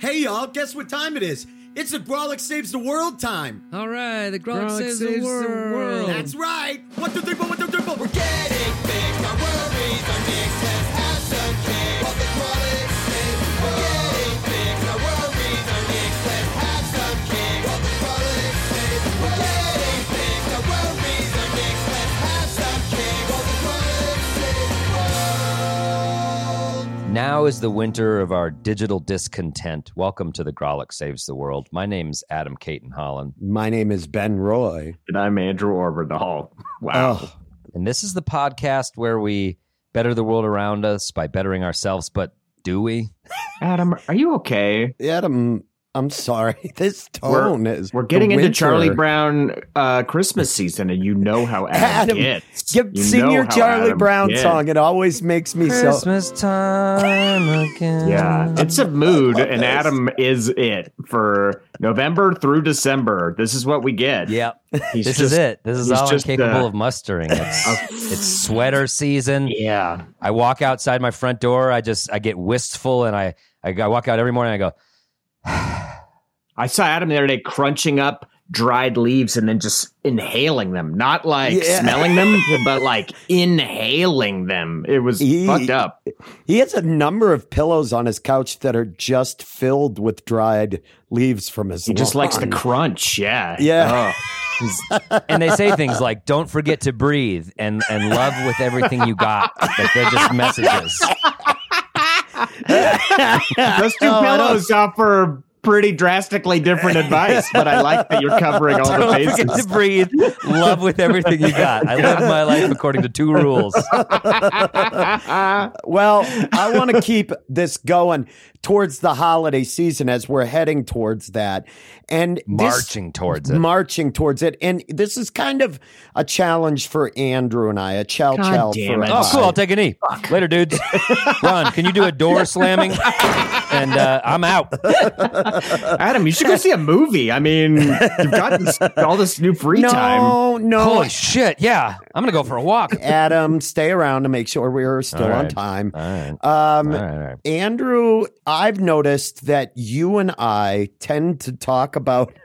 Hey y'all, guess what time it is? It's the Brolic Saves the World time. All right, the Grog Grog saves, saves the the world. world. That's right. One, two, three, four, one, two, Now is the winter of our digital discontent. Welcome to the Grawlix Saves the World. My name's Adam Cayton-Holland, My name is Ben Roy. And I'm Andrew Orvedahl. Wow. Oh, and this is the podcast where we better the world around us by bettering ourselves. But do we? Adam, are you okay? Adam, I'm sorry. This tone is. We're getting into winter. Charlie Brown uh, Christmas season, and you know how Adam, Adam, gets. Give, You sing your Charlie Adam Brown gets. song. It always makes me so. Christmas time again. Yeah, it's a mood, and this. Adam is it for November through December. This is what we get. Yep. He's This just- is it. This is he's all I'm capable uh, of mustering. It's, it's sweater season. Yeah. I walk outside my front door. I just I get wistful, and I I, I walk out every morning. and I go, I saw Adam the other day crunching up dried leaves and then just inhaling them. Not like Yeah. smelling them, but like inhaling them. It was He- fucked up. He has a number of pillows on his couch that are just filled with dried leaves from his He just likes the crunch. Yeah. Yeah. Oh, and they say things like "Don't forget to breathe" and and love with everything you got. Like they're just messages. those two Oh, pillows offer pretty drastically different advice, but I like that you're covering all the Don't forget bases. to breathe. Love with everything you got. I live my life according to two rules. Well, I want to keep this going towards the holiday season as we're heading towards that. And this- Marching towards it. marching towards it. And this is kind of a challenge for Andrew and I, a chow God chow for it. Oh, cool. I'll take a knee. Later, dudes. Ron, can you do a door slamming? And uh, I'm out. Adam, you should go see a movie. I mean, you've got this, all this new free no, time. No, no. Holy shit. Yeah. I'm going to go for a walk. Adam, stay around to make sure we're still All on time. All right. Um, All right. All right. Andrew, I've noticed that you and I tend to talk about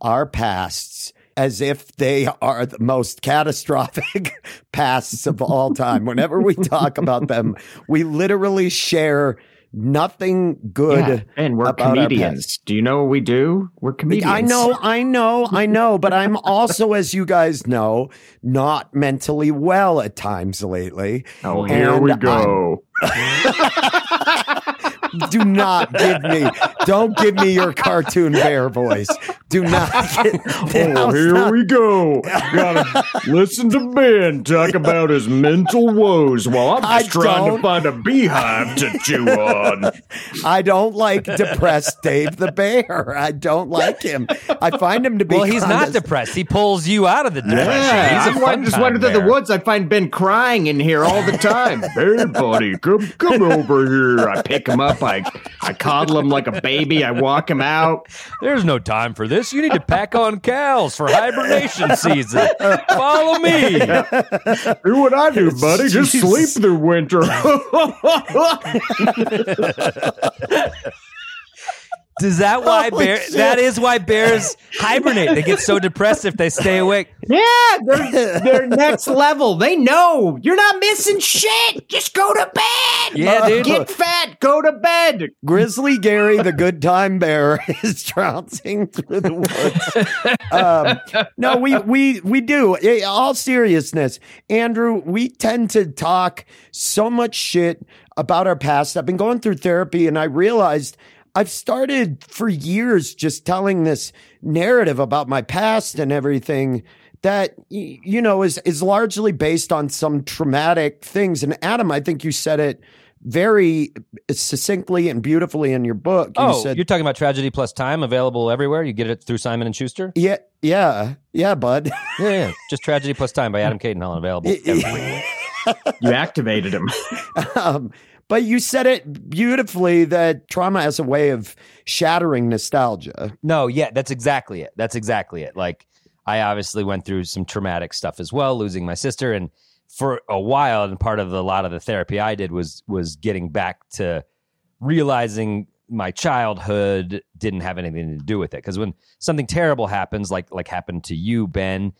our pasts as if they are the most catastrophic pasts of all time. Whenever we talk about them, we literally share nothing good. Yeah, and we're comedians. Do you know what we do? We're comedians. I know, I know, I know, but I'm also, as you guys know, not mentally well at times lately. Oh, here we And go. Do not give me, don't give me your cartoon bear voice. Do not. Get, Oh, here we go. Gotta listen to Ben talk about his mental woes while I'm I just trying to find a beehive to chew on. I don't like depressed Dave the bear. I don't like him. I find him to be. Well, he's not condescending. depressed. He pulls you out of the depression. Yeah, He's a I'm fun just time wandering through the woods. I find Ben crying in here all the time. hey, buddy, come come over here. I pick him up. I I coddle him like a baby. I walk him out. There's no time for this. You need to pack on cows for hibernation season. Follow me. Do what I do, buddy. Just sleep through winter. Is that why Holy bear? shit. That is why bears hibernate. They get so depressed if they stay awake. Yeah, they're, they're next level. They know you're not missing shit. Just go to bed. Yeah, dude. Get fat. Go to bed. Grizzly Gary, the good time bear, is trouncing through the woods. Um, no, we we we do. In all seriousness, Andrew, we tend to talk so much shit about our past. I've been going through therapy, and I realized. I've started for years just telling this narrative about my past and everything that you know is is largely based on some traumatic things. And Adam, I think you said it very succinctly and beautifully in your book. You Oh, said, you're talking about Tragedy Plus Time, available everywhere. You get it through Simon and Schuster. yeah, yeah, yeah, bud. Yeah, yeah. Just Tragedy Plus Time by Adam Cayton-Holland, available everywhere. You activated him. um, but you said it beautifully that trauma has a way of shattering nostalgia. No, yeah, that's exactly it. That's exactly it. Like I obviously went through some traumatic stuff as well, losing my sister, and for a while, and part of the, a lot of the therapy I did was was getting back to realizing my childhood didn't have anything to do with it. Because when something terrible happens, like like happened to you, Ben,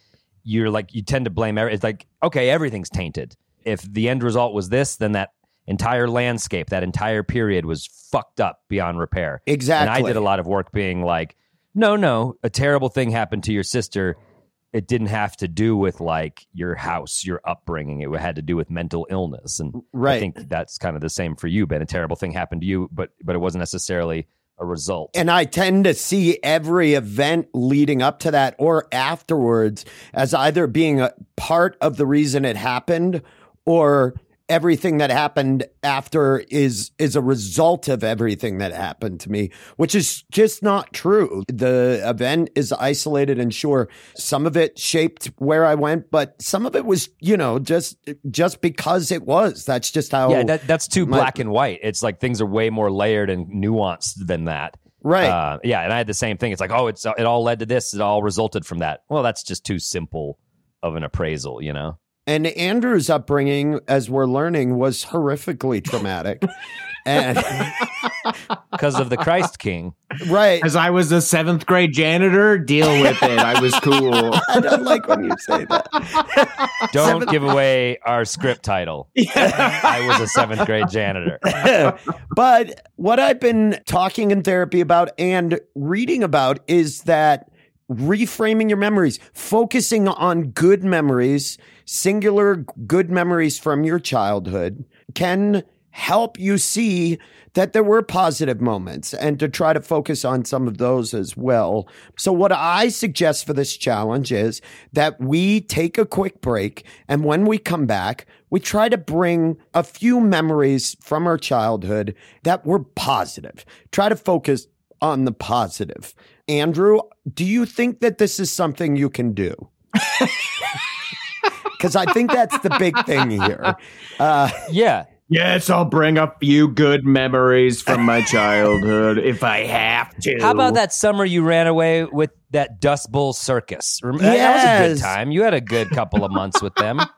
you're like you tend to blame. every- It's like okay, everything's tainted. If the end result was this, then that entire landscape, that entire period was fucked up beyond repair. Exactly. And I did a lot of work being like, no, no, a terrible thing happened to your sister. It didn't have to do with like your house, your upbringing. It had to do with mental illness. And I think that's kind of the same for you, Ben. A terrible thing happened to you, but but it wasn't necessarily a result. And I tend to see every event leading up to that or afterwards as either being a part of the reason it happened or everything that happened after is is a result of everything that happened to me which is just not true the event is isolated and sure some of it shaped where i went but some of it was you know just just because it was that's just how yeah, that, that's too my- black and white. It's like things are way more layered and nuanced than that. right Uh, yeah, and I had the same thing. It's like, oh, it's it all led to this. It all resulted from that. Well, that's just too simple of an appraisal, you know. And Andrew's upbringing, as we're learning, was horrifically traumatic. and Because of the Christ King. right, As I was a seventh grade janitor, deal with it. I was cool. I don't like when you say that. Don't give away our script title. I was a seventh grade janitor. but what I've been talking in therapy about and reading about is that reframing your memories, focusing on good memories, singular good memories from your childhood can help you see that there were positive moments and to try to focus on some of those as well. So what I suggest for this challenge is that we take a quick break and when we come back, we try to bring a few memories from our childhood that were positive. Try to focus on the positive. Andrew, do you think that this is something you can do? Because I think that's the big thing here. Uh, Yeah. Yes, I'll bring a few good memories from my childhood if I have to. How about that summer you ran away with that Dust Bowl circus? Rem- That was a good time. You had a good couple of months with them.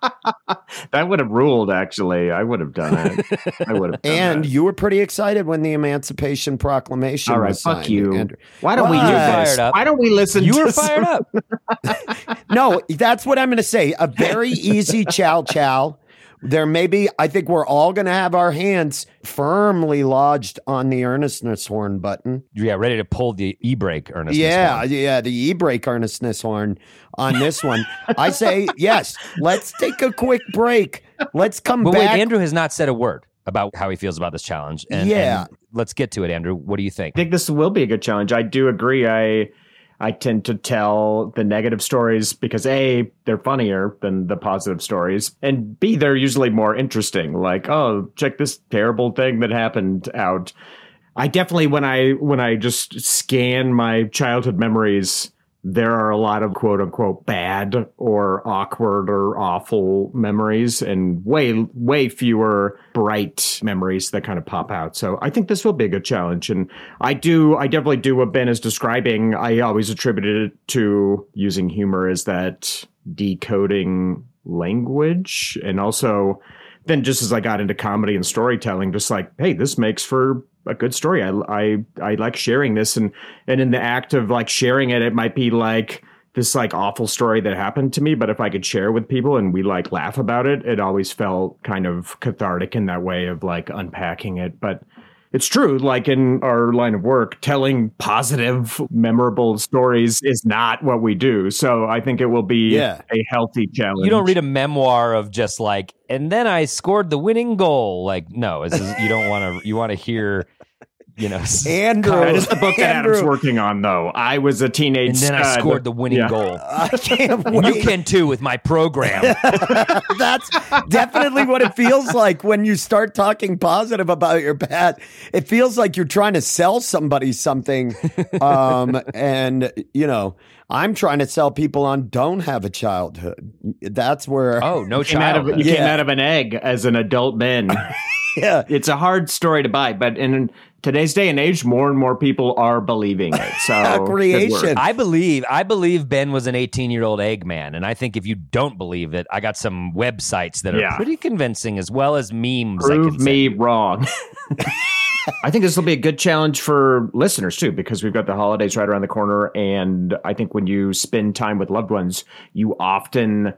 That would have ruled, actually. I would have done it. I would have done and that. you were pretty excited when the Emancipation Proclamation All right, was fuck signed, you. Andrew. Why don't we do Why? Fired up. Why don't we listen You to were some- fired up. No, that's what I'm going to say. A very easy chow chow. There may be, I think we're all going to have our hands firmly lodged on the earnestness horn button. Yeah, ready to pull the e brake, earnestness Yeah, yeah, the e brake earnestness horn on this one. I say, yes, let's take a quick break. Let's come But wait, back. Andrew has not said a word about how he feels about this challenge. And, Yeah. and let's get to it, Andrew. What do you think? I think this will be a good challenge. I do agree. I I tend to tell the negative stories because A, they're funnier than the positive stories, and B, they're usually more interesting. Like, oh, check this terrible thing that happened out. I definitely when I when I just scan my childhood memories, there are a lot of quote unquote bad or awkward or awful memories and way way fewer bright memories that kind of pop out. So I think this will be a good challenge. And I do I definitely do what Ben is describing. I always attributed it to using humor as that decoding language and also then just as I got into comedy and storytelling, just like, hey, this makes for a good story. I, I, I like sharing this, and and in the act of like sharing it, it might be like this like awful story that happened to me, but if I could share with people and we like laugh about it, it always felt kind of cathartic in that way of like unpacking it. But it's true, like in our line of work, telling positive, memorable stories is not what we do. So I think it will be Yeah. a healthy challenge. You don't read a memoir of just like, and then I scored the winning goal. Like, no, just, you don't want to. You want to hear, you know, Andrew, That is the book that Andrew, Adam's working on, though. I was a teenage. and then I stud. scored the winning Yeah. goal. I can't And you can too with my program. That's definitely what it feels like when you start talking positive about your past. It feels like you're trying to sell somebody something. Um, and, you know, I'm trying to sell people on don't have a childhood. That's where, Oh, no Came out of, child. you came out of an egg as an adult man. yeah. it's a hard story to buy, but in today's day and age, more and more people are believing it. So Creation. I believe I believe Ben was an 18 year old egg man, and I think if you don't believe it, I got some websites that are Yeah. pretty convincing, as well as memes. I Prove can me send. wrong. I think this will be a good challenge for listeners too, because we've got the holidays right around the corner. And I think when you spend time with loved ones, you often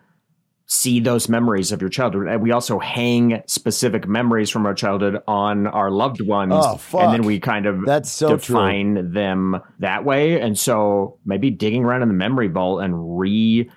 see those memories of your childhood. And we also hang specific memories from our childhood on our loved ones. Oh. And then we kind of That's so true. define them that way. And so maybe digging around in the memory vault and reordering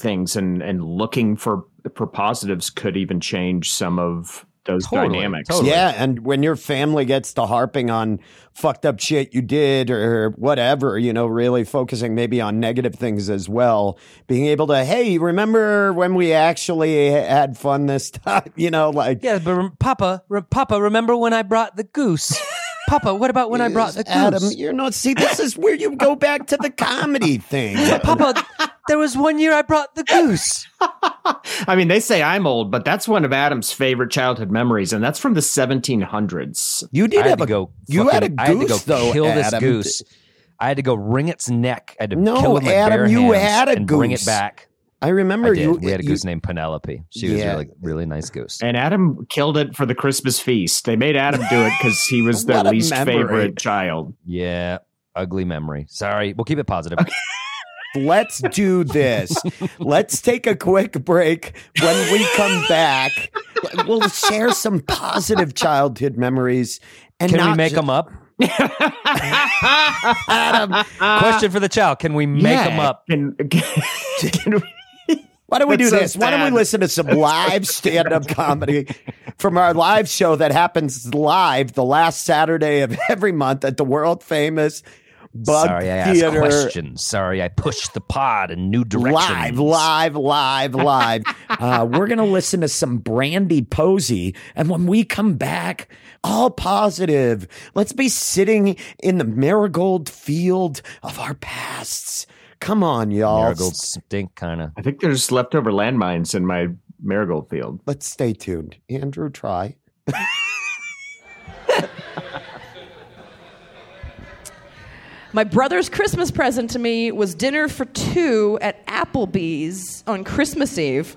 things and, and looking for for positives could even change some of those Totally, dynamics. totally. Yeah, and when your family gets to harping on fucked up shit you did or whatever, you know, really focusing maybe on negative things as well, being able to, hey, remember when we actually had fun this time? You know, like Yeah, but rem- Papa, re- Papa, remember when I brought the goose? Papa, what about when I brought the goose? Adam, you're not. See, this is where you go back to the comedy thing. Papa, there was one year I brought the goose. I mean, they say I'm old, but that's one of Adam's favorite childhood memories, and that's from the 1700s. You did I have to a go. You had a fucking- I had to goose go though, kill this goose. I had to go wring its neck. I had to No, kill it with my Adam, bare you hands had a and bring it back. I remember I you. we had a you- goose named Penelope. She was Yeah. really, really nice goose. And Adam killed it for the Christmas feast. They made Adam do it because he was their What a least memory. favorite child. Yeah, ugly memory. Sorry, we'll keep it positive. Let's do this. Let's take a quick break. When we come back, we'll share some positive childhood memories. And Can we make ju- them up? Adam, Question for the child: Can we make them up? Can, can we- why don't we do so this? Why don't we listen to some live stand-up comedy from our live show that happens live the last Saturday of every month at the world famous Bug Sorry, I asked questions. Sorry, I pushed the pod in new directions. Live, live, live, live. uh, we're going to listen to some Brandie Posey. And when we come back, all positive. Let's be sitting in the marigold field of our pasts. Come on, y'all. Marigolds stink, kind of. I think there's leftover landmines in my marigold field. Let's stay tuned. Andrew, try. My brother's Christmas present to me was dinner for two at Applebee's on Christmas Eve.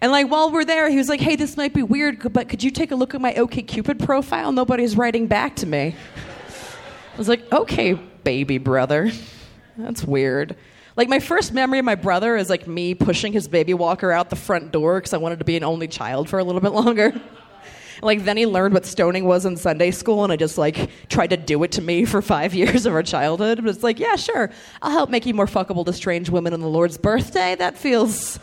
And like while we're there, he was like, "Hey, this might be weird, but could you take a look at my OkCupid profile? Nobody's writing back to me." I was like, "Okay, baby brother, that's weird." Like my first memory of my brother is like me pushing his baby walker out the front door because I wanted to be an only child for a little bit longer. Like then he learned what stoning was in Sunday school, and I just like tried to do it to me for five years of our childhood. But it's like, yeah, sure, I'll help make you more fuckable to strange women on the Lord's birthday. That feels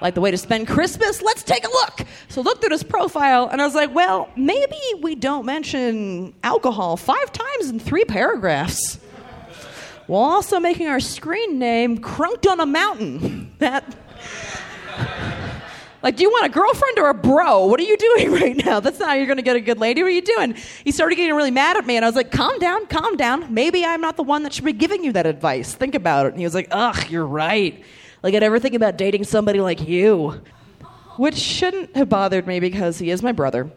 like the way to spend Christmas. Let's take a look. So looked at his profile, and I was like, well, maybe we don't mention alcohol five times in three paragraphs. While also making our screen name Crunked on a Mountain. That. Like, do you want a girlfriend or a bro? What are you doing right now? That's not how you're going to get a good lady. What are you doing? He started getting really mad at me, and I was like, calm down, calm down. Maybe I'm not the one that should be giving you that advice. Think about it. And he was like, ugh, you're right. Like, I'd ever think about dating somebody like you. Which shouldn't have bothered me because he is my brother.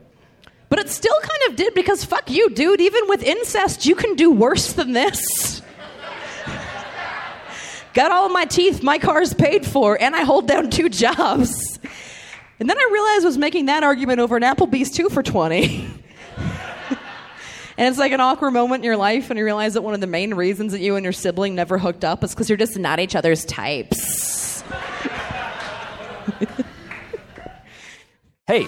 But it still kind of did because fuck you, dude. Even with incest, you can do worse than this. Got all my teeth, my car's paid for, and I hold down two jobs. And then I realized I was making that argument over an Applebee's two for 20. and it's like an awkward moment in your life, and you realize that one of the main reasons that you and your sibling never hooked up is because you're just not each other's types. Hey,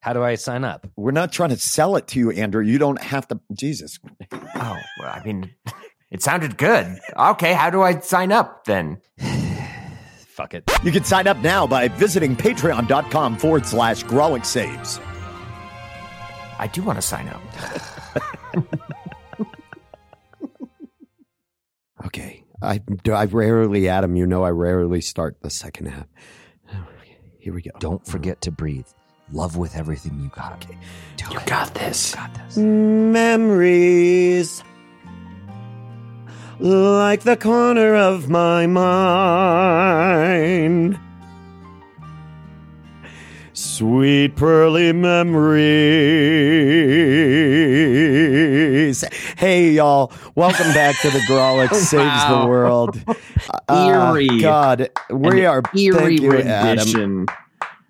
How do I sign up? We're not trying to sell it to you, Andrew. You don't have to. Jesus. Oh, well, I mean, it sounded good. Okay, how do I sign up then? Fuck it. You can sign up now by visiting patreon.com forward slash Grawlix Saves. I do want to sign up. Okay. I, I rarely, Adam, you know, I rarely start the second half. Here we go. Don't forget to breathe. Love with everything you got. Okay. Do You it. got this. Got this. Memories like the corner of my mind. Sweet pearly memories. Hey, y'all. Welcome back to the Grawlix Saves the Wow. World. Eerie. Uh, God, we An are. eerie thank you, Adam.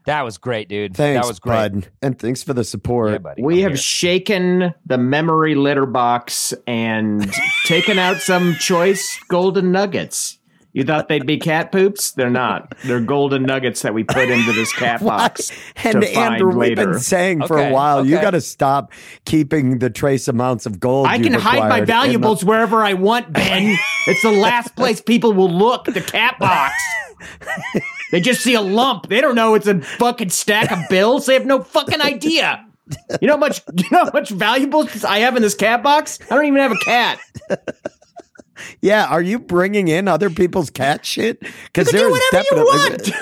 Rendition. That was great, dude. Thanks, that was great. bud. And thanks for the support. Yeah, buddy. We I'm have here. shaken the memory litter box and taken out some choice golden nuggets. You thought they'd be cat poops? They're not. They're golden nuggets that we put into this cat box And to find Andrew, we've been saying for a Okay, while, you got to stop keeping the trace amounts of gold. I can hide my acquired in the- valuables wherever I want, Ben. it's the last place people will look, the cat box. They just see a lump. They don't know it's a fucking stack of bills. They have no fucking idea. You know how much you know how much valuables I have in this cat box? I don't even have a cat. Yeah, are you bringing in other people's cat shit? Because whatever you definitely.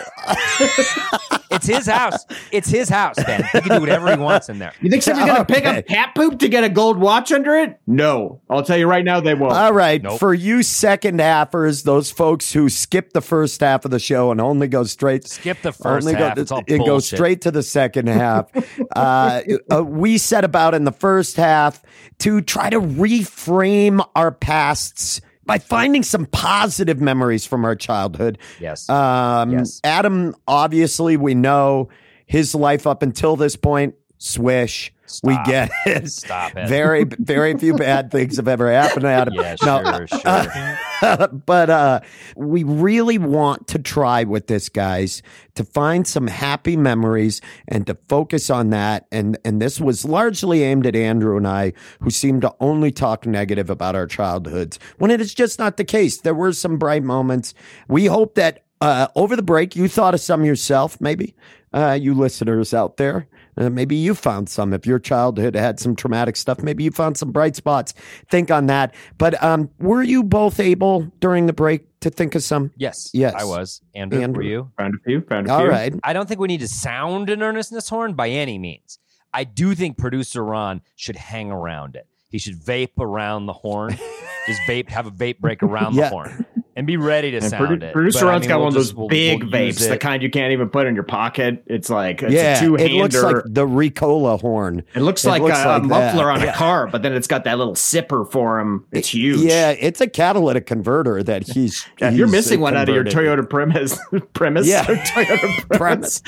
want. It's his house. It's his house, Ben. He can do whatever he wants in there. You think somebody's gonna pick Okay. up cat poop to get a gold watch under it? No. I'll tell you right now they won't. All right, Nope. for you second halfers, those folks who skip the first half of the show and only go straight, Skip the first only half. go, it's all and go straight to the second half. uh, uh, we set about in the first half to try to reframe our pasts by finding some positive memories from our childhood. Yes. Um, Yes. Adam, obviously, we know his life up until this point. Swish. We get it. Stop it. Very, very few bad things have ever happened to Adam. yeah, No, sure, sure. but uh, we really want to try with this, guys, to find some happy memories and to focus on that. And and this was largely aimed at Andrew and I, who seem to only talk negative about our childhoods when it is just not the case. There were some bright moments. We hope that uh, over the break you thought of some yourself, maybe. Uh, you listeners out there, uh, maybe you found some. If your childhood had some traumatic stuff, maybe you found some bright spots. Think on that. But um, were you both able during the break to think of some? yes. Yes. I was. Andrew, Andrew. were you? found a few, found a All few. right. I don't think we need to sound an earnestness horn by any means. I do think producer Ron should hang around it. He should vape around the horn. Just vape, have a vape break around Yeah. the horn, and be ready to And sound produ- it. producer But, I mean, got we'll one of those we'll- big we'll vapes, the kind you can't even put in your pocket. It's like it's yeah, a two it looks like the Ricola horn. It looks it like looks a, like a muffler that. on a car, but then it's got that little sipper for him. It's huge. Yeah, it's a catalytic converter that he's. Yeah, you're missing one out of your. Toyota premise. premise. Yeah. Toyota premise.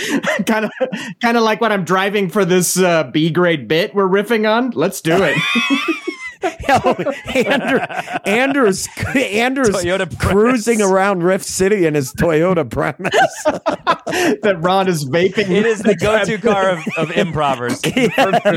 kind of, kind of like what I'm driving for this uh, B grade bit we're riffing on. Let's do it. Oh, Andrew, Andrew's Andrew's Toyota Prius. cruising around Rift City in his Toyota premise. that Ron is vaping. It is the go-to car of, of improvers.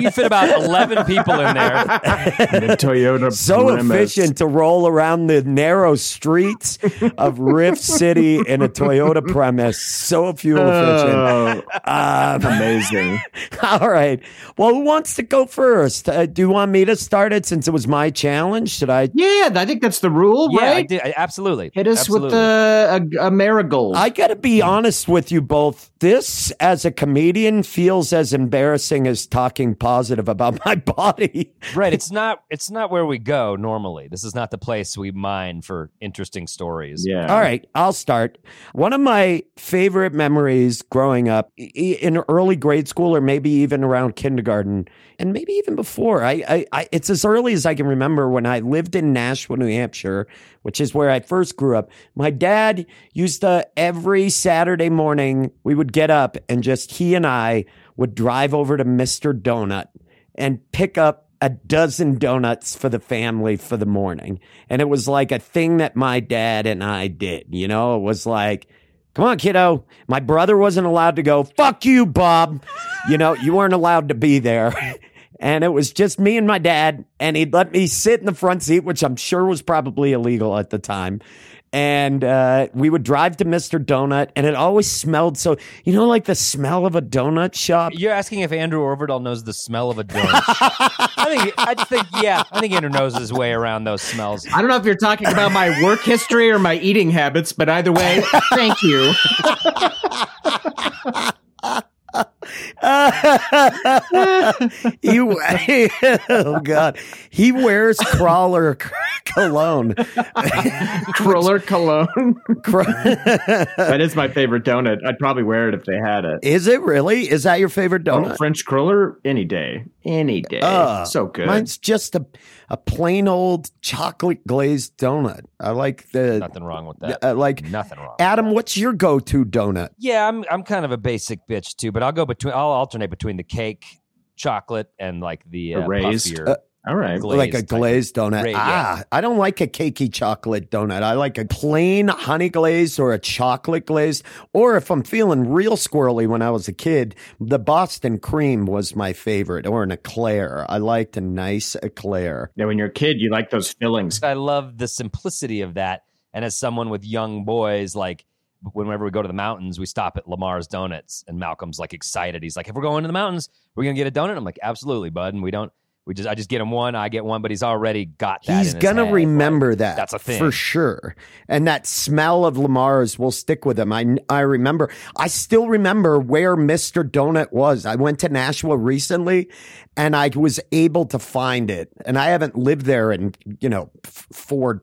You fit about eleven people in there. the Toyota. so Primus. efficient to roll around the narrow streets of Rift City in a Toyota premise. So fuel efficient. Oh, Um, amazing. all right. Well, who wants to go first? Uh, do you want me to start it since it was my challenge? Should I? Yeah, I think that's the rule, Yeah, I right? did. I, absolutely. Hit us absolutely. with the, uh, a, a marigold. I got to be honest with you both. This, as a comedian, feels as embarrassing as talking positive about my body. right. It's not. It's not where we go normally. This is not the place we mine for interesting stories. yeah. All right, I'll start. One of my favorite memories growing up in early grade school, or maybe even around kindergarten, and maybe even before. I, I, I, it's as early as I can remember when I lived in Nashua, New Hampshire, which is where I first grew up. My dad used to every Saturday morning we would get up and just he and I would drive over to Mister Donut and pick up a dozen donuts for the family for the morning. And it was like a thing that my dad and I did. You know, it was like, come on, kiddo. My brother wasn't allowed to go, fuck you, Bob. You know, you weren't allowed to be there. And it was just me and my dad, and he'd let me sit in the front seat, which I'm sure was probably illegal at the time. And uh, we would drive to Mr. Donut, and it always smelled so, you know, like the smell of a donut shop. You're asking if Andrew Orvedahl knows the smell of a donut. I think. I just think. Yeah, I think Andrew knows his way around those smells. I don't know if you're talking about my work history or my eating habits, but either way, thank you. he, oh God, he wears cruller cologne. cruller cologne. Cra- that is my favorite donut. I'd probably wear it if they had it. Is it really? Is that your favorite Oh, donut? French cruller any day, any day. Uh, so good. Mine's just a a plain old chocolate glazed donut. I like the Nothing wrong with that. uh, like Nothing wrong. Adam. What's your go to donut? Yeah, I'm I'm kind of a basic bitch too, but I'll go between. I'll alternate between the cake, chocolate, and like the The uh, raised, puffier. All right. glazed like a glazed donut. Ra- yeah. ah, I don't like a cakey chocolate donut. I like a plain honey glazed or a chocolate glazed. Or if I'm feeling real squirrely when I was a kid, the Boston cream was my favorite, or an eclair. I liked a nice eclair. Now, when you're a kid, you like those fillings. I love the simplicity of that. And as someone with young boys, like whenever we go to the mountains, we stop at Lamar's Donuts, and Malcolm's like excited. He's like, "If we're going to the mountains, we're gonna get a donut." I'm like, "Absolutely, bud." And we don't. We just I just get him one, I get one, but he's already got that. He's in his gonna head, remember like, that. That's a thing for sure. And that smell of Lamar's will stick with him. I I remember. I still remember where Mister Donut was. I went to Nashua recently, and I was able to find it. And I haven't lived there in you know four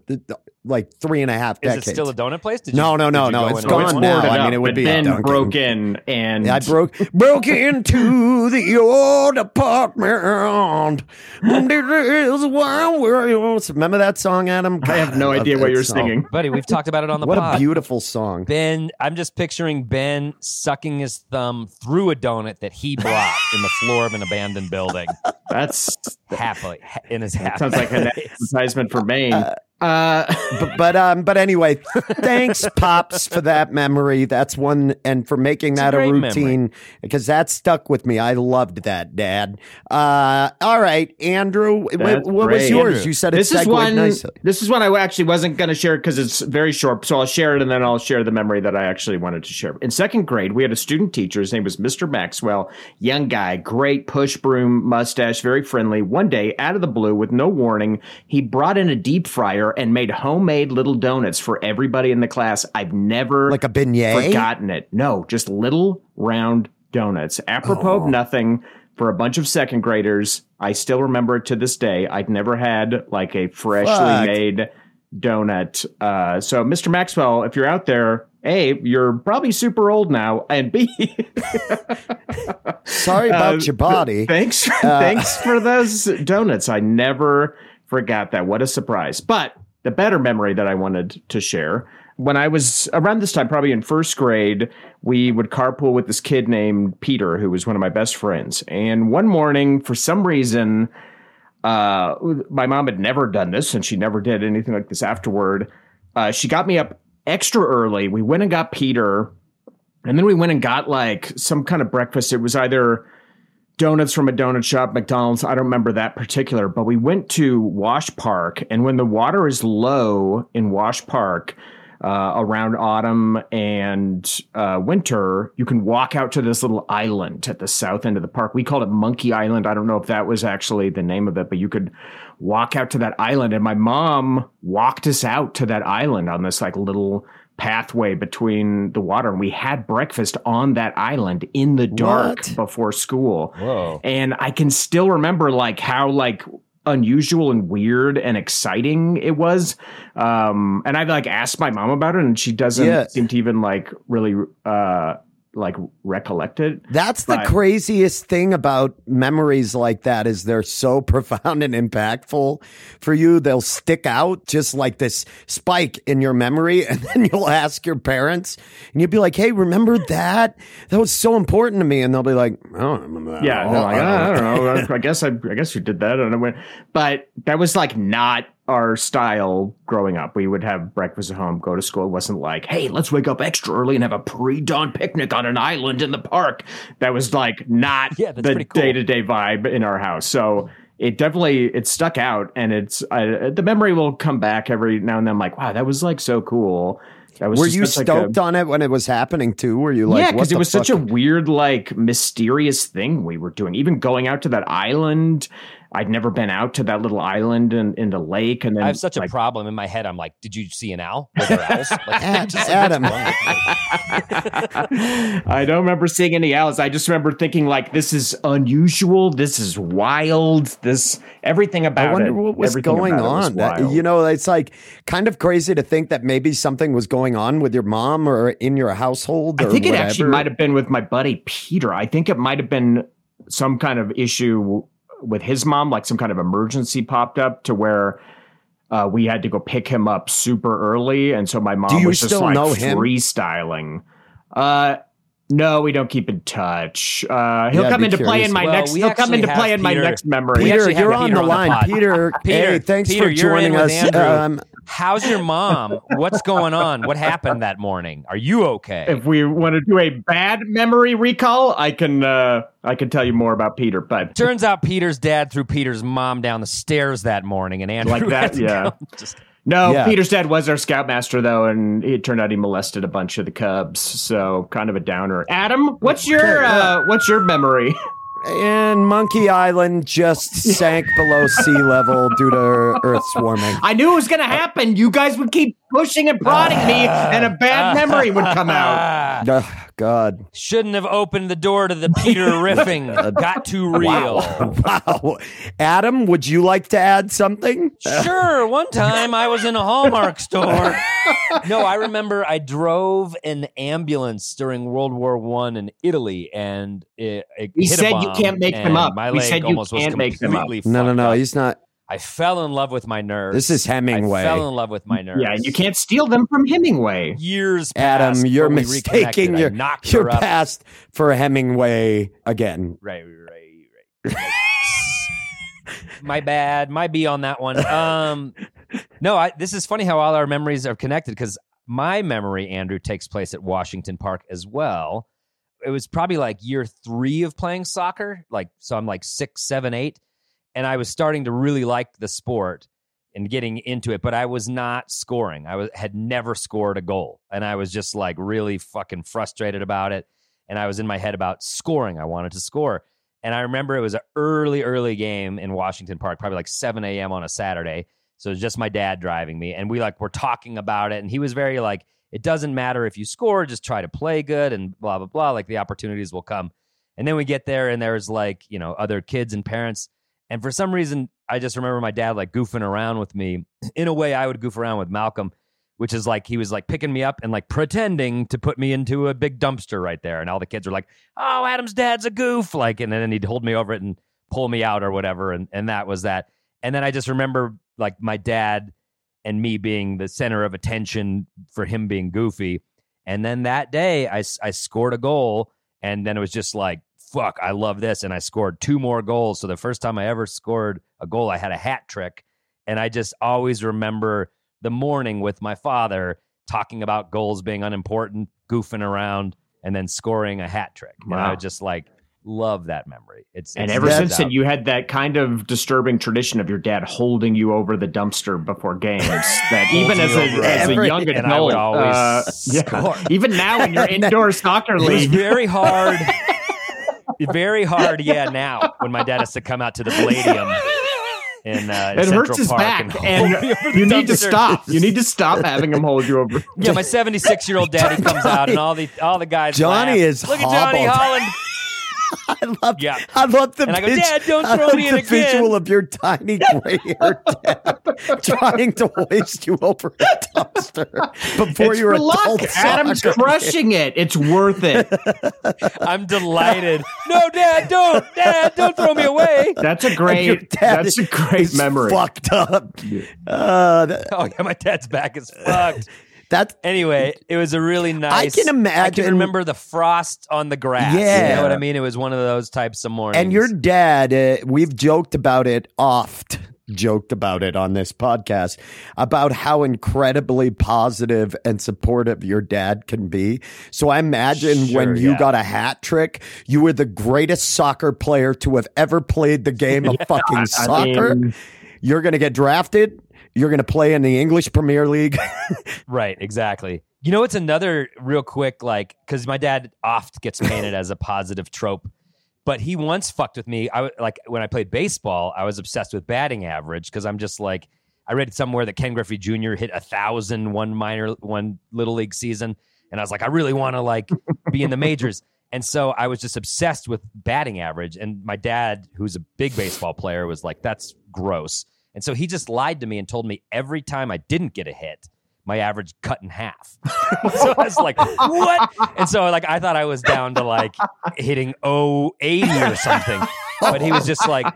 like three and a half Is decades. it still a donut place? Did No, no, did no, you no, go it's in gone and- It's now. boarded I mean, it would be a then Dunkin'. broke in and I broke broke into the old apartment. This is why we're remember that song, Adam. I have no love idea what you're song. singing. Buddy, we've talked about it on the What pod. a beautiful song. Ben, I'm just picturing Ben sucking his thumb through a donut that he brought in the floor of an abandoned building, That's happily in his that sounds like an advertisement for Maine. Uh, but but um but anyway, thanks pops for that memory. That's one and for making It's that a, great routine because that stuck with me. I loved that, Dad. Uh, all right, Andrew, what, That's what was yours? Andrew, You said it this is segued one. nicely. This is one I actually wasn't going to share because it's very short. So I'll share it and then I'll share the memory that I actually wanted to share. In second grade, we had a student teacher. His name was Mr. Maxwell. Young guy, great push broom mustache, very friendly. One day, out of the blue, with no warning, he brought in a deep fryer and made homemade little donuts for everybody in the class. I've never Like a beignet? forgotten it. No, just little round donuts. Apropos of nothing for a bunch of second graders. I still remember it to this day. I'd never had like a freshly Fuck. made donut. Uh, so, Mr. Maxwell, if you're out there, A, you're probably super old now, and B, Sorry about uh, your body. thanks, thanks for those donuts. I never forgot that. What a surprise! But the better memory that I wanted to share when I was around this time, probably in first grade, we would carpool with this kid named Peter, who was one of my best friends. And one morning, for some reason, uh, my mom had never done this, and she never did anything like this afterward. Uh, she got me up extra early. We went and got Peter, and then we went and got like some kind of breakfast. It was either donuts from a donut shop, McDonald's. I don't remember that particular, but we went to Wash Park, and when the water is low in Wash Park. Uh, around autumn and uh, winter, you can walk out to this little island at the south end of the park. We called it Monkey Island. I don't know if that was actually the name of it, but you could walk out to that island. And my mom walked us out to that island on this like little pathway between the water. And we had breakfast on that island in the dark What? before school. Whoa. And I can still remember like how like unusual and weird and exciting it was. Um, and I've like asked my mom about it and she doesn't Yeah. seem to even like really uh like recollect it. That's the But- craziest thing about memories like that is they're so profound and impactful for you. They'll stick out just like this spike in your memory. And then you'll ask your parents and you'll be like, Hey, remember that? That was so important to me. And they'll be like, I don't remember that. Yeah, at and they're like, "Ah, I don't know. I guess I, I guess you did that, and I went, but that was like not our style growing up. We would have breakfast at home, go to school. It wasn't like, hey, let's wake up extra early and have a pre-dawn picnic on an island in the park. That was like not Yeah, the day-to-day vibe in our house. So it definitely it stuck out, and it's uh, the memory will come back every now and then. I'm like, wow, that was like so cool. That was Were you such, like, a- stoked on it when it was happening too? Were you like, yeah, because it the was such a weird, like, mysterious thing we were doing. Even going out to that island, I'd never been out to that little island in, in the lake. And then I have such a problem in my head. I'm like, did you see an owl? Were there owls? Like, Ad- just- Adam. what's wrong with I don't remember seeing any owls. I just remember thinking like, this is unusual. This is wild. This everything about I wonder it. what was going about it was on. That- you know, it's like kind of crazy to think that maybe something was going on with your mom or in your household. I or think it actually might have been with my buddy Peter. I think it might have been some kind of issue with his mom, like some kind of emergency popped up to where uh, we had to go pick him up super early, and so my mom Do you was just like know him? freestyling. Uh, no, we don't keep in touch. Uh, he'll Yeah, come be into play in my Well, next. He'll come into play have in my next memory. Peter, you're on Peter the on the line. Peter, Peter, hey, thanks Peter, for joining us. Um, How's your mom? What's going on? What happened that morning? Are you okay? if we want to do a bad memory recall, I can. Uh, I can tell you more about Peter, but Turns out Peter's dad threw Peter's mom down the stairs that morning, and Andrew Like that? had to Yeah. go. Just- No, Yeah. Peter's dad was our scoutmaster though, and it turned out he molested a bunch of the cubs. So kind of a downer. Adam, what's your uh, what's your memory? and Monkey Island just sank below sea level due to Earth swarming. I knew it was going to happen. You guys would keep pushing and prodding me, and a bad memory would come out. Uh, Ugh, God. shouldn't have opened the door to the Peter riffing. Got too real. Wow. Adam, would you like to add something? Sure. One time I was in a Hallmark store. No, I remember I drove an ambulance during World War One in Italy, and it, it We hit a said you can't make them up. My We leg said you almost was can't make them up. No, no, no. up. He's not. I fell in love with my nerves. This is Hemingway. I fell in love with my nerves. Yeah, and you can't steal them from Hemingway. Years Adam, you're mistaking your, your past for Hemingway again. Right, right, right. my bad. My B on that one. Um, no, I, this is funny how all our memories are connected because my memory, Andrew, takes place at Washington Park as well. It was probably like year three of playing soccer. Like, so I'm like six, seven, eight. And I was starting to really like the sport and getting into it, but I was not scoring. I was, had never scored a goal. And I was just like really fucking frustrated about it. And I was in my head about scoring. I wanted to score. And I remember it was an early, early game in Washington Park, probably like 7 a.m. on a Saturday. So it was just my dad driving me. And we like were talking about it. And he was very like, it doesn't matter if you score, just try to play good and blah, blah, blah. Like the opportunities will come. And then we get there and there's like, you know, other kids and parents. And for some reason, I just remember my dad like goofing around with me in a way I would goof around with Malcolm, which is like he was like picking me up and like pretending to put me into a big dumpster right there. And all the kids were like, oh, Adam's dad's a goof. Like, and then he'd hold me over it and pull me out or whatever. And, and that was that. And then I just remember like my dad and me being the center of attention for him being goofy. And then that day I, I scored a goal and then it was just like, fuck, I love this. And I scored two more goals. So the first time I ever scored a goal, I had a hat trick. And I just always remember the morning with my father talking about goals being unimportant, goofing around, and then scoring a hat trick. And I Wow. just like love that memory. It's And it's- ever since then, you had that kind of disturbing tradition of your dad holding you over the dumpster before games. That even as a, as a young adult, and I would always uh, yeah, even now in your indoor soccer league. It was league, very hard. very hard, yeah. Now when my dad has to come out to the Palladium in, uh, in it Central hurts his Park back, and, and hold me over the you need to stop. You need to stop having him hold you over. Yeah, my 76 year old daddy comes out, and all the all the guys. Johnny laugh. is look at Johnny. Holland. I love, Yeah. I love the And I go, pitch- "Dad, don't throw me in the again." visual of your tiny gray haired dad trying to hoist you over a dumpster before it's your for luck. adult Adam's crushing it. It's worth it. I'm delighted. No, Dad, don't, Dad, don't throw me away. That's a great. dad That's a great memory. Fucked up. Uh, that, Oh yeah, my dad's back is fucked. That's Anyway, it was a really nice. I can imagine. I can remember the frost on the grass. Yeah, you know what I mean. It was one of those types of mornings. and your dad. Uh, we've joked about it oft. Joked about it on this podcast about how incredibly positive and supportive your dad can be. So I imagine Sure, when you yeah. got a hat trick, you were the greatest soccer player to have ever played the game of fucking I soccer. mean- You're going to get drafted. You're going to play in the English Premier League. Right, exactly. You know, it's another real quick, like, because my dad oft gets painted as a positive trope, but he once fucked with me. I like when I played baseball, I was obsessed with batting average because I'm just like, I read somewhere that Ken Griffey Jr. hit a thousand one minor, one little league season, and I was like, I really want to like be in the majors. And so I was just obsessed with batting average. And my dad, who's a big baseball player, was like, "That's gross." And so he just lied to me and told me every time I didn't get a hit, my average cut in half. so I was like, "What?" And so like I thought I was down to like hitting 080 or something. But he was just like,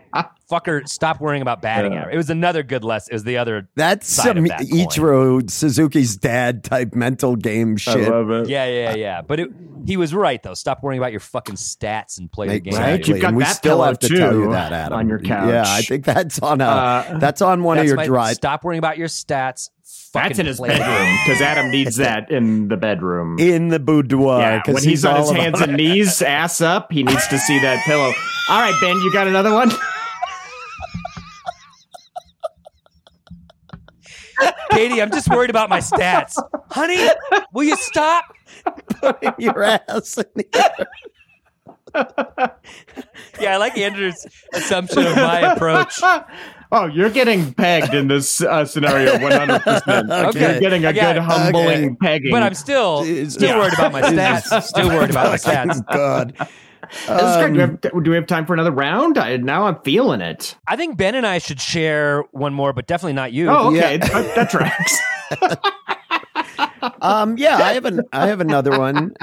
"Fucker, stop worrying about batting average." It was another good lesson. It was the other That's side some of that coin. Ichiro Suzuki's dad type mental game I shit. love it. Yeah, yeah, yeah. But it, he was right though. Stop worrying about your fucking stats and play the game. Right? Exactly. You've got and we that still pillow, have to tell you too, that, Adam. on your couch. Yeah, I think that's on a Uh, that's on one That's of your my- drive. Stop worrying about your stats. Fucking That's in his play the game. bedroom because Adam needs that in the bedroom. in the boudoir. Yeah, 'cause when he's, on his hands and knees, ass up, he needs to see that pillow. All right, Ben, you got another one? Katie, I'm just worried about my stats. Honey, will you stop? putting your ass in the Yeah, I like Andrew's assumption of my approach. Oh, you're getting pegged in this uh, scenario 100%. Okay. You're getting a I got good it. humbling Okay. pegging. But I'm still Jesus. still worried about my stats. Still worried about my stats. God. This is great. Do we, have, do we have time for another round? I, now I'm feeling it. I think Ben and I should share one more, but definitely not you. Oh, okay. Yeah. that, that tracks. Um, yeah, I have an I have another one,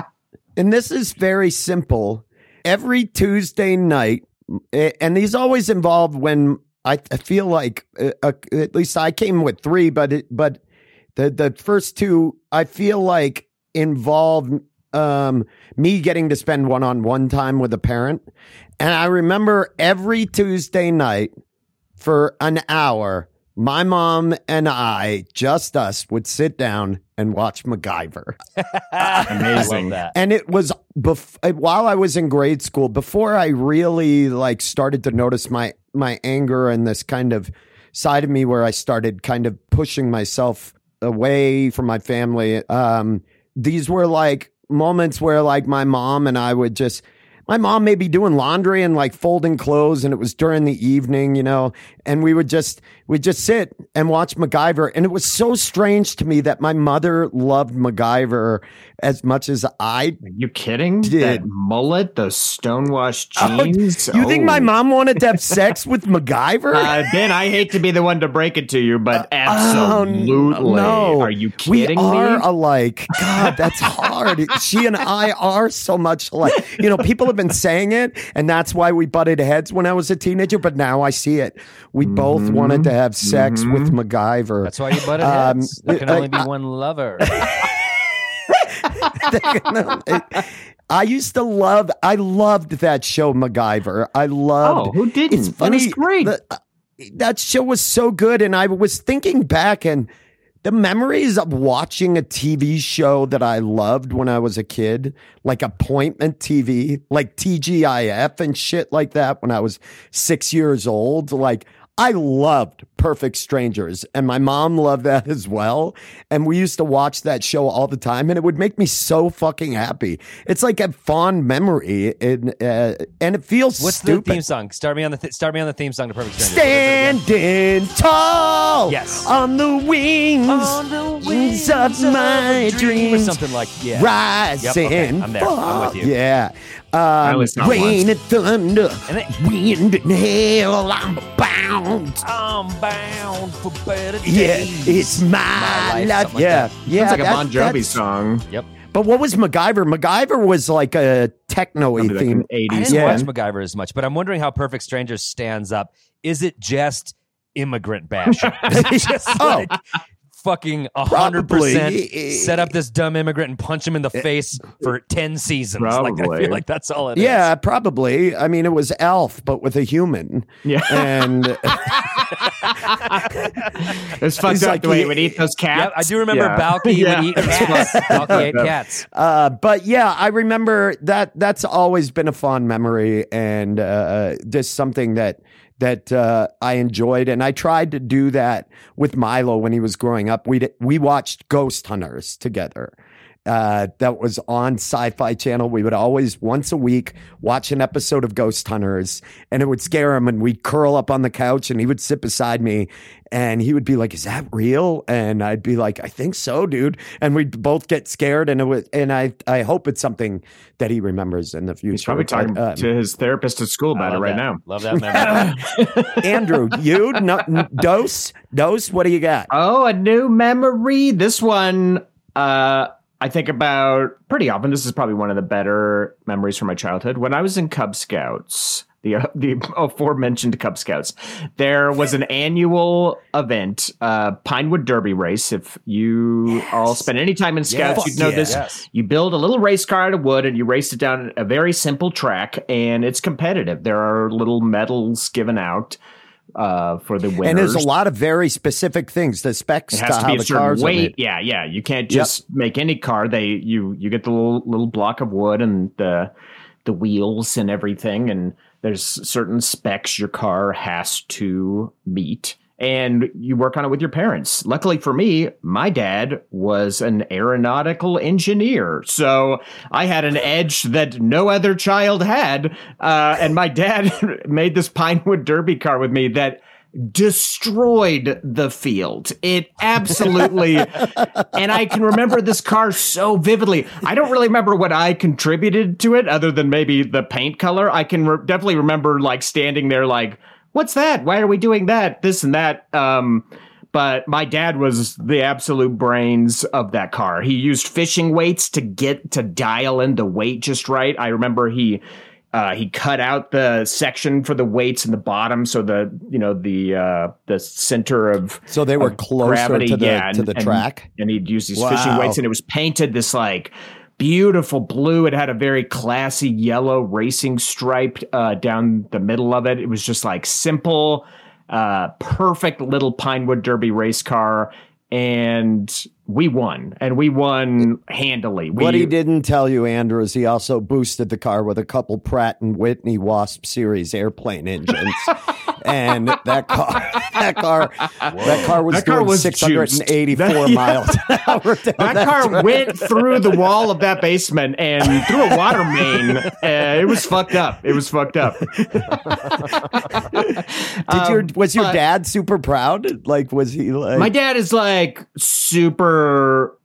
and this is very simple. Every Tuesday night, and these always involve when I, I feel like uh, uh, at least I came with three, but it, but the the first two I feel like involve um, me getting to spend one on one time with a parent, and I remember every Tuesday night for an hour. My mom and I, just us, would sit down and watch MacGyver. Amazing. And it was bef- while I was in grade school, before I really like started to notice my my anger and this kind of side of me where I started kind of pushing myself away from my family. Um, these were like moments where like my mom and I would just my mom may be doing laundry and like folding clothes and it was during the evening, you know, and we would just we'd just sit and watch MacGyver. And it was so strange to me that my mother loved MacGyver as much as I Are you kidding? Did. That mullet, those stonewashed Oh, jeans. you think my Oh. mom wanted to have sex with MacGyver? Uh, ben, I hate to be the one to break it to you, but Oh, absolutely. no. Are you kidding we are me? alike. God, that's hard. she and I are so much alike. You know, people have been saying it, and that's why we butted heads when I was a teenager. But now I see it. We both Mm-hmm. wanted to have sex with MacGyver. That's why you butted Um, heads. There can I- only be I- one lover. I used to love. I loved that show, MacGyver. I loved. Oh, who didn't? It's It funny. was great. the- uh, that show was so good, and I was thinking back, and the memories of watching a TV show that I loved when I was a kid, like appointment TV, like TGIF and shit like that, when I was six years old, like. I loved Perfect Strangers, and my mom loved that as well. And we used to watch that show all the time, and it would make me so fucking happy. It's like a fond memory, and uh, and it feels What's stupid. the theme song? Start me on the th- start me on the theme song to Perfect Strangers. Standing tall Yes. on the wings, On the wings of my a dream, or dreams, something like yeah. rising. Yep, okay, I'm there. I'm with you. Yeah. Only Um, rain once. and thunder, And then wind and hail, I'm bound. I'm bound for better days. Yeah, it's my, My life, life. something like yeah, that. yeah. Sounds like a that- Bon Jovi song. Yep. But what was MacGyver? MacGyver was like a techno-y Probably like theme. 80s I didn't Yeah. watch MacGyver as much, but I'm wondering how Perfect Strangers stands up. Is it just immigrant bashing? Just Oh. like fucking hundred percent Probably. set up this dumb immigrant and punch him in the face for ten seasons? Like I feel like that's all it is. yeah, probably. I mean, it was Elf, but with a human. Yeah. And It's fucked He's up like, the way he- he would eat those cats. Yep, I do remember Yeah. Balki Yeah. would eat cats. Balki ate cats. Uh, but yeah, I remember that. That's always been a fond memory, and uh, just something that that uh, I enjoyed. And I tried to do that with Milo when he was growing up. We we watched Ghost Hunters together, uh, that was on Sci-Fi Channel. We would always once a week watch an episode of Ghost Hunters, and it would scare him. And we'd curl up on the couch, and he would sit beside me, and he would be like, "Is that real?" And I'd be like, "I think so, dude." And we'd both get scared, and it was, and I I hope it's something that he remembers in the future. He's probably talking But, um, to his therapist at school about it right that. now. Love that memory. Andrew, you no, n- dose dose. What do you got? Oh, a new memory. This one, uh, I think about pretty often. This is probably one of the better memories from my childhood. When I was in Cub Scouts, the uh, the aforementioned Cub Scouts, there was an annual event, uh, Pinewood Derby race. If you all spend any time in Scouts, Yes. you'd know Yeah. this. Yes. You build a little race car out of wood and you race it down a very simple track, and it's competitive. There are little medals given out uh, for the winners. And there's a lot of very specific things. The specs It to has to how be a the certain weight. Yeah, yeah. You can't just make any car. They you you get the little little block of wood and the the wheels and everything, and there's certain specs your car has to meet. And you work on it with your parents. Luckily for me, my dad was an aeronautical engineer. So I had an edge that no other child had. Uh, and my dad made this Pinewood Derby car with me that destroyed the field. It absolutely, and I can remember this car so vividly. I don't really remember what I contributed to it other than maybe the paint color. I can re- definitely remember like standing there like, what's that? Why are we doing that? This and that. Um, but my dad was the absolute brains of that car. He used fishing weights to get to dial in the weight just right. I remember he uh, he cut out the section for the weights in the bottom, so the you know the uh, the center of So they were closer gravity, to the yeah, to the and- track. and he'd use these fishing weights, and it was painted this like beautiful blue. It had a very classy yellow racing stripe uh, down the middle of it. It was just like simple, uh, perfect little Pinewood Derby race car, and we won, and we won handily. We, What he didn't tell you, Andrew, is he also boosted the car with a couple Pratt and Whitney Wasp series airplane engines. and that car, that car, that car was That car doing was 684 juiced. miles an hour. down That car track. went through the wall of that basement and through a water main. Uh, it was fucked up. It was fucked up. Did your was your but- dad super proud? Like, was he like? My dad is like super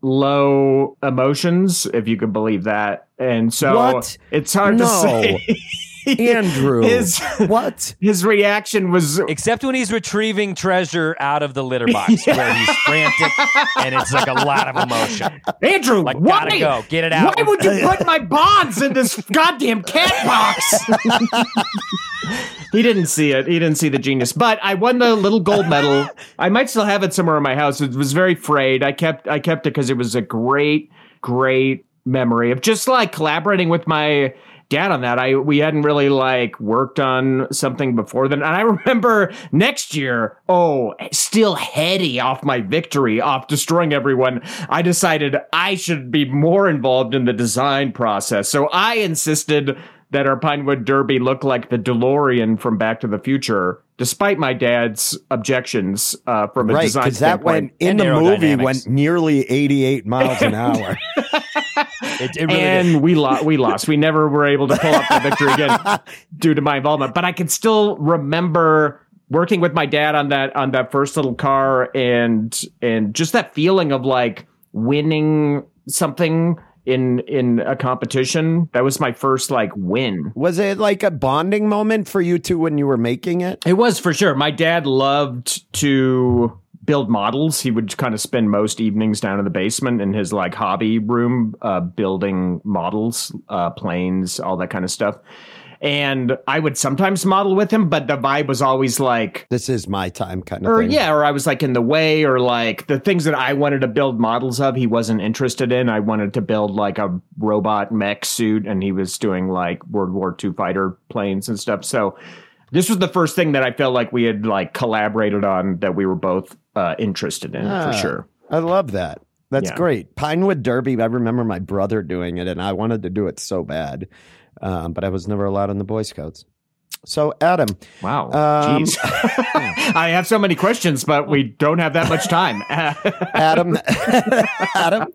low emotions, if you could believe that. And so What? it's hard No. to say. Andrew, His, what? his reaction was Except when he's retrieving treasure out of the litter box where he's frantic and it's like a lot of emotion. Andrew, Like, why? gotta go. Get it out. Why would you put my bonds in this goddamn cat box? he didn't see it. He didn't see the genius. But I won the little gold medal. I might still have it somewhere in my house. It was very frayed. I kept I kept it because it was a great, great memory of just like collaborating with my dad on that. I we hadn't really like worked on something before then. And I remember next year, oh, still heady off my victory, off destroying everyone. I decided I should be more involved in the design process. So I insisted that our Pinewood Derby look like the DeLorean from Back to the Future, despite my dad's objections uh, from a Right, design because that went in the movie went nearly 88 miles an hour. It, it really and did. we lost. We lost. We never were able to pull up the victory again due to my involvement. But I can still remember working with my dad on that on that first little car, and and just that feeling of like winning something in in a competition. That was my first like win. was it like a bonding moment for you two when you were making it? It was for sure. My dad loved to build models. He would kind of spend most evenings down in the basement in his like hobby room, uh, building models, uh, planes, all that kind of stuff. And I would sometimes model with him, but the vibe was always like, This is my time kind of or thing. yeah, or I was like in the way, or like the things that I wanted to build models of, he wasn't interested in. I wanted to build like a robot mech suit, and he was doing like World War II fighter planes and stuff. So this was the first thing that I felt like we had like collaborated on that we were both uh, interested in Ah, for sure. I love that. That's Yeah. great. Pinewood Derby, I remember my brother doing it and I wanted to do it so bad. Um, but I was never allowed in the Boy Scouts. So, Adam, Wow, Um, jeez, I have so many questions, but we don't have that much time. Adam, Adam,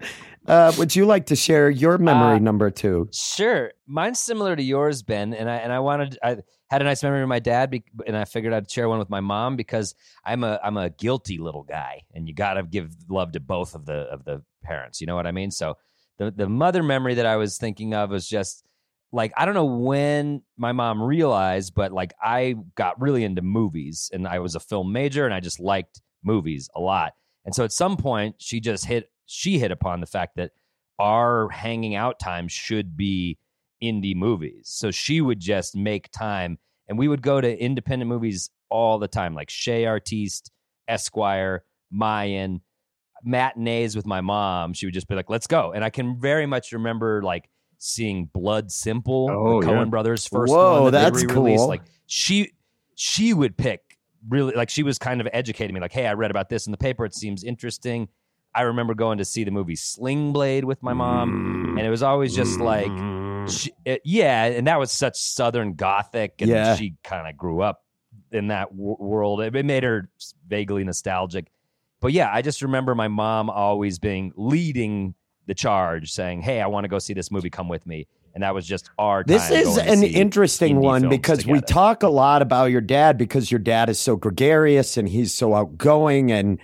uh, would you like to share your memory Uh, number two? Sure, mine's similar to yours, Ben. And I and I wanted I had a nice memory with my dad, be, and I figured I'd share one with my mom because I'm a I'm a guilty little guy, and you got to give love to both of the of the parents. You know what I mean? So the the mother memory that I was thinking of was just like I don't know when my mom realized, but like I got really into movies, and I was a film major, and I just liked movies a lot. And so at some point, she just hit she hit upon the fact that our hanging out time should be indie movies. So she would just make time and we would go to independent movies all the time, like Chez Artiste, Esquire, Mayan, matinees with my mom. She would just be like, let's go. And I can very much remember like seeing Blood Simple, Oh, the yeah. Coen Brothers first Whoa, one that that's they cool. Like she she would pick really like she was kind of educating me like, hey, I read about this in the paper. It seems interesting. I remember going to see the movie Sling Blade with my mom, mm. and it was always just like, mm. she, it- yeah, and that was such Southern Gothic, and Yeah. she kind of grew up in that w- world. It, it made her vaguely nostalgic, but yeah, I just remember my mom always being leading the charge, saying, "Hey, I want to go see this movie. Come with me." And that was just our. This time is going to an see interesting indie one films because we together. talk a lot about your dad because your dad is so gregarious and he's so outgoing and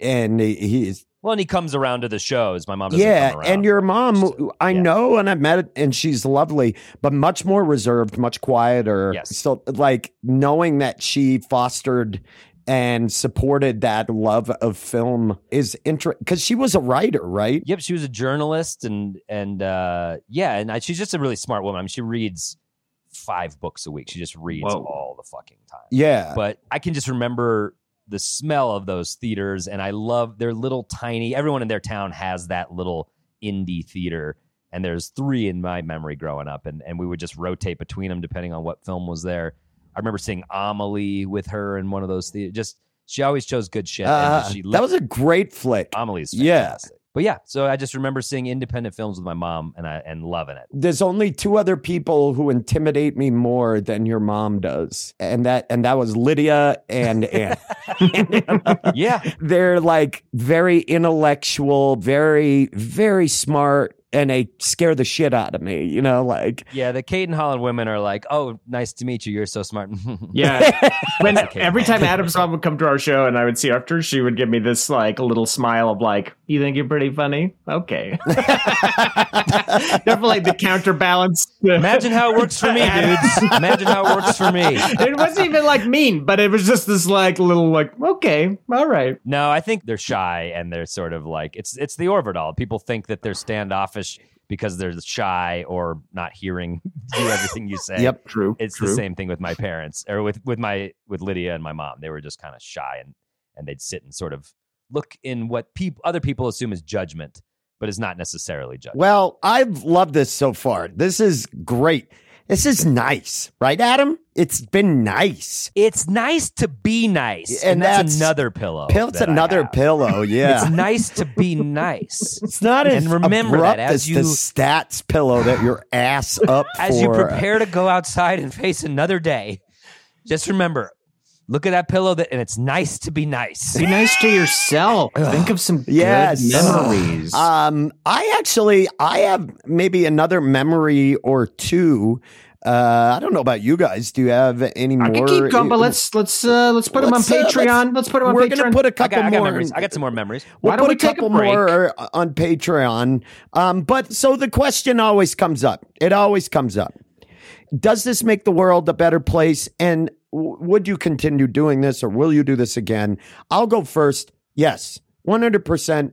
and he's Well, and he comes around to the shows. My mom doesn't yeah, come around. and your mom, So, I yeah. know, and I've met it, and she's lovely, but much more reserved, much quieter. Yes. So, like knowing that she fostered and supported that love of film is interesting because she was a writer, right? Yep, she was a journalist, and and uh, yeah, and I, she's just a really smart woman. I mean, she reads five books a week. She just reads Whoa. all the fucking time. Yeah. But I can just remember the smell of those theaters, and I love they're little tiny. Everyone in their town has that little indie theater, and there's three in my memory growing up, and and we would just rotate between them depending on what film was there. I remember seeing Amelie with her in one of those theaters. Just she always chose good shit. Uh, that was a great flick. Amelie's Yeah. But yeah, so I just remember seeing independent films with my mom and I and loving it. There's only two other people who intimidate me more than your mom does, and that and that was Lydia and Anne. Yeah. they're like very intellectual, very, very smart, and they scare the shit out of me. You know, like Yeah, the Cayton-Holland women are like, "Oh, nice to meet you. You're so smart." Yeah. when every time Adam's mom would come to our show and I would see her after, she would give me this like little smile of like, "You think you're pretty funny? Okay." Definitely the counterbalance. Imagine how it works for me, dudes. Imagine how it works for me. it wasn't even like mean, but it was just this like little like, okay, all right. No, I think they're shy and they're sort of like it's it's the Orvedahl. People think that they're standoffish because they're shy or not hearing you everything you say. Yep. True. It's true. the same thing with my parents or with with my with Lydia and my mom. They were just kind of shy and and they'd sit and sort of look in what people other people assume is judgment, but is not necessarily judgment. Well, I've loved this so far. This is great. This is nice, right, Adam? It's been nice. It's nice to be nice, And and, that's, that's- another pillow. Pill, it's another pillow. Yeah. It's nice to be nice. It's not as And remember abrupt that as as you- the stats pillow that your ass up As you prepare to go outside and face another day, just remember, look at that pillow, that, and it's nice to be nice. Be nice to yourself. Think of some Yes. good memories. Um, I actually, I have maybe another memory or two. Uh, I don't know about you guys. Do you have any more? I could keep going, but let's let's uh, let's put them on Let's, uh, Patreon. let's, put them on We're Patreon. gonna put a couple got, I got more. memories. I got some more memories. We'll Why don't put we a take a couple break? more on Patreon. Um, but so the question always comes up. It always comes up. Does this make the world a better place? And w- would you continue doing this, or will you do this again? I'll go first. Yes, one hundred percent.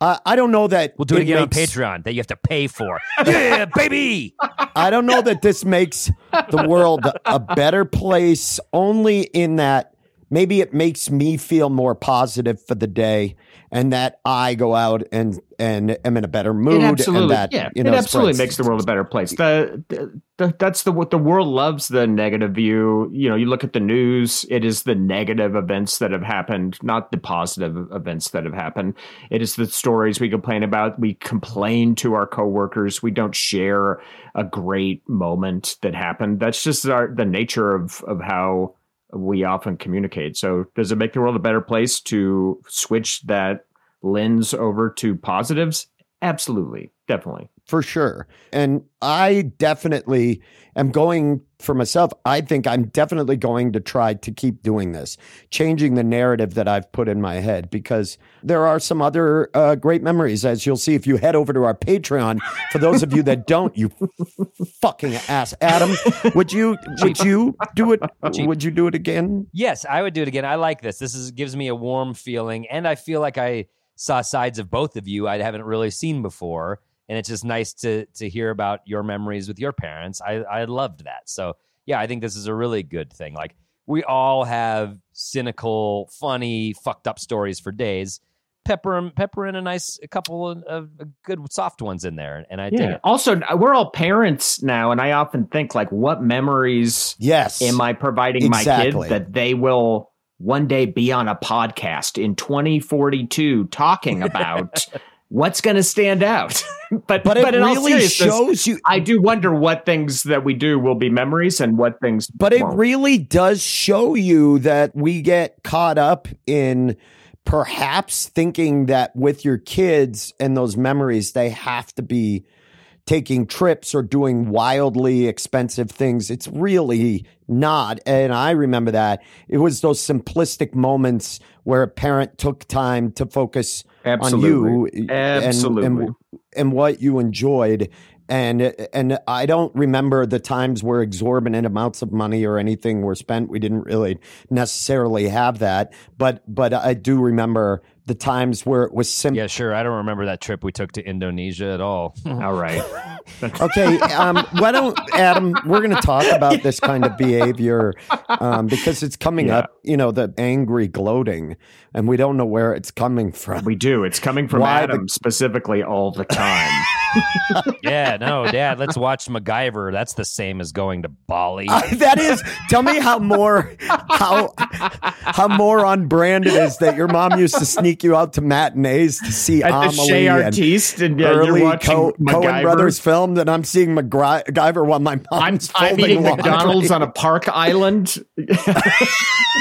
Uh, I don't know that We'll do it, again makes- on Patreon that you have to pay for. yeah, baby. I don't know that this makes the world a better place only in that maybe it makes me feel more positive for the day and that I go out and and am in a better mood It absolutely, and that yeah, you know it absolutely spreads- makes the world a better place. The, the, the that's the what the world loves the negative view. You know, you look at the news; it is the negative events that have happened, not the positive events that have happened. It is the stories we complain about. We complain to our coworkers. We don't share a great moment that happened. That's just our the nature of of how we often communicate. So, does it make the world a better place to switch that lens over to positives? Absolutely. Definitely. For sure. And I definitely am going for myself. I think I'm definitely going to try to keep doing this, changing the narrative that I've put in my head because there are some other uh, great memories, as you'll see if you head over to our Patreon. For those of you that don't, you fucking ass, Adam, would you would you do it? Would you do it again? Yes, I would do it again. I like this. This is gives me a warm feeling, and I feel like I saw sides of both of you I haven't really seen before, and it's just nice to to hear about your memories with your parents. I I loved that. So yeah, I think this is a really good thing. Like we all have cynical, funny, fucked up stories for days. Pepper pepper in a nice a couple of, of good soft ones in there, and I dig Yeah. it. Also, we're all parents now, and I often think like, what memories Yes. am I providing my kids that they will one day be on a podcast in 2042 talking about what's going to stand out? but But it really shows you. I do wonder what things that we do will be memories and what things. But it won't. really does show you that we get caught up in perhaps thinking that with your kids and those memories, they have to be taking trips or doing wildly expensive things. It's really not. And I remember that. It was those simplistic moments where a parent took time to focus Absolutely. on you and- Absolutely. and, and what you enjoyed. And and I don't remember the times where exorbitant amounts of money or anything were spent. We didn't really necessarily have that, but but I do remember the times where it was simple. Yeah, sure. I don't remember that trip we took to Indonesia at all. all right. Okay, um, why don't Adam? We're going to talk about this kind of behavior um, because it's coming Yeah. up. You know, the angry gloating, and we don't know where it's coming from. We do. It's coming from Why the- Adam specifically all the time. Yeah, no, Dad. Let's watch MacGyver. That's the same as going to Bali. Uh, that is. Tell me how more how how more on brand it is that your mom used to sneak you out to matinees to see At the Amelie Chez and Artiste, and yeah, early watching Co- Coen Brothers filmed, and I'm seeing MacGyver while my I'm, mom's I'm eating laundry. McDonald's on a park island.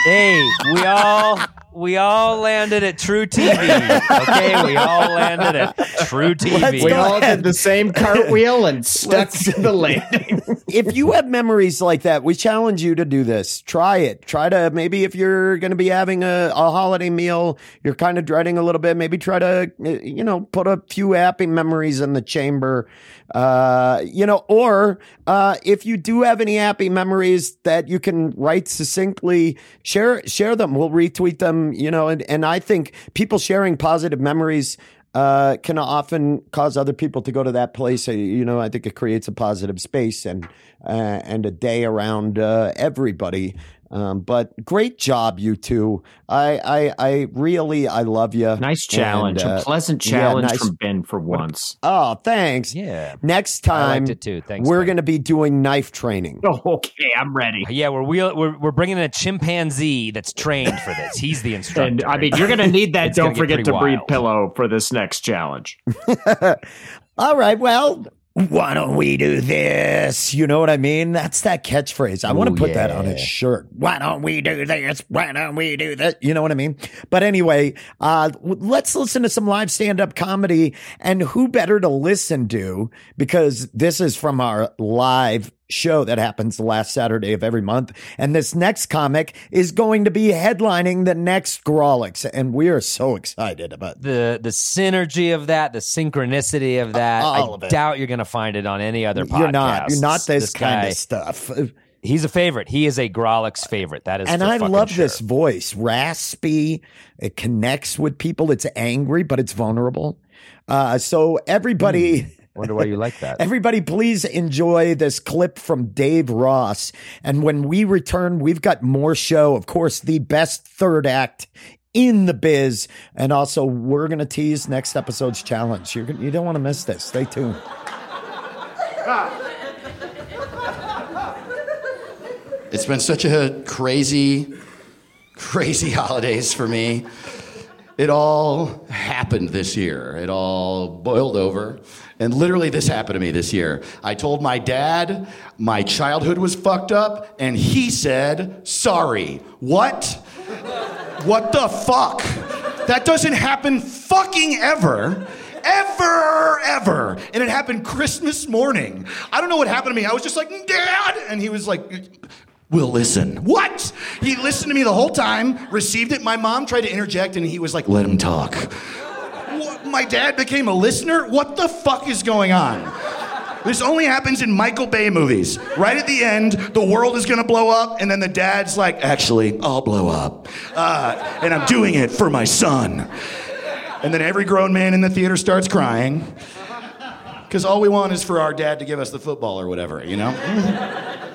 hey, we all we all landed at True TV. Okay, we all landed at True TV. We all ahead. did the same cartwheel and stuck Let's- to the landing. if you have memories like that, we challenge you to do this. Try it. Try to maybe if you're going to be having a, a holiday meal, you're kind of dreading a little bit. Maybe try to, uh, you know, put a few happy memories in the chamber. Uh, you know, or uh, if you do have any happy memories that you can write succinctly, share share them. We'll retweet them. You know, and and I think people sharing positive memories uh, can often cause other people to go to that place. Uh, You know, I think it creates a positive space and uh, and a day around uh, everybody. Um, but great job, you two. I I, I really I love you. Nice challenge. And, uh, a pleasant yeah, challenge nice. from Ben for once. Oh, thanks. Yeah. Next I time liked it too. Thanks. we're going to be doing knife training. Oh, okay, I'm ready. Yeah, we're, wheel- we're we're bringing in a chimpanzee that's trained for this. He's the instructor. And I mean, you're going to need that. Don't forget pretty to breathe pillow for this next challenge. All right, well, why don't we do this? You know what I mean? That's that catchphrase. I want to put that on yeah. his shirt. Why don't we do this? Why don't we do that? You know what I mean? But anyway, uh, let's listen to some live stand up comedy. And who better to listen to? Because this is from our live show that happens the last Saturday of every month. And this next comic is going to be headlining the next Grawlix. And we are so excited about the the synergy of that, the synchronicity of that. All I of it. doubt you're going to find it on any other podcast. You're not. You're not this, kind guy, of stuff. He's a favorite. He is a Grawlix favorite. That is, and I love sure. this voice, raspy. It connects with people. It's angry, but it's vulnerable. Uh, so everybody, Wonder why you like that. everybody, please enjoy this clip from Dave Ross. And when we return, we've got more show. Of course, the best third act in the biz, and also we're gonna tease next episode's challenge. You're gonna, you don't want to miss this. Stay tuned. It's been such a crazy, crazy holidays for me. It all happened this year. It all boiled over. And literally, this happened to me this year. I told my dad my childhood was fucked up, and he said, sorry. What? What the fuck? That doesn't happen fucking ever. ever, ever. And it happened Christmas morning. I don't know what happened to me. I was just like, Dad. And he was like, We'll listen. What? He listened to me the whole time, received it. My mom tried to interject, and he was like, Let him talk. My dad became a listener? What the fuck is going on? This only happens in Michael Bay movies. Right at the end, the world is gonna blow up, and then the dad's like, Actually, I'll blow up. Uh, and I'm doing it for my son. And then every grown man in the theater starts crying. Because all we want is for our dad to give us the football or whatever, you know?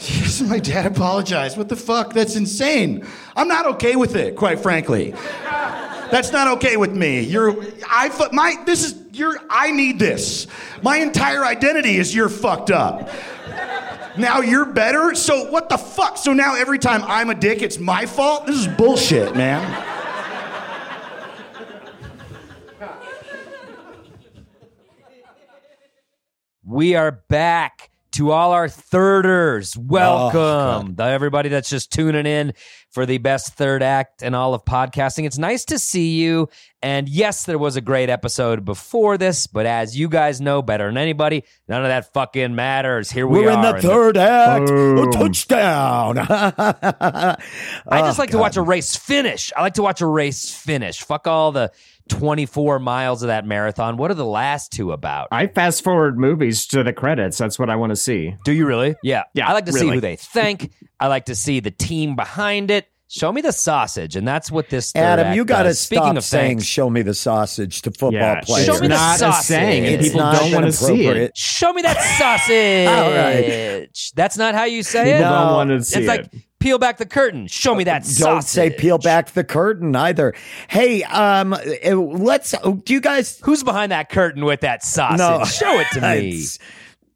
Yes, my dad apologized. What the fuck? That's insane. I'm not okay with it, quite frankly. That's not okay with me. You're, I, my, this is, you're, I need this. My entire identity is you're fucked up. Now you're better? So what the fuck? So now every time I'm a dick, it's my fault? This is bullshit, man. We are back to all our thirders. Oh, welcome, The- everybody that's just tuning in for the best third act in all of podcasting. It's nice to see you. And yes, there was a great episode before this, but as you guys know better than anybody, none of that fucking matters. Here we We're are. in the in third act. Boom. A touchdown. I just Oh, like to watch a race finish. I like to watch a race finish. Fuck all the 24 miles of that marathon. What are the last two about? I fast forward movies to the credits. That's what I want to see. Do you really? Yeah. Yeah, I like to see who they thank. I like to see the team behind it. Show me the sausage, and that's what this. third Adam, you got to does. Speaking stop of saying thanks, "Show me the sausage" to football Yeah, players. Show me the not a sausage. saying, and people not don't want to see it. inappropriate. show me that sausage. All right. That's not how you say it. People No, don't want to see it's like it. Peel back the curtain. Show me that sausage. Don't sausage. say peel back the curtain either. Hey, um, uh, let's. Do you guys? Who's behind that curtain with that sausage? No. Show it to me. It's,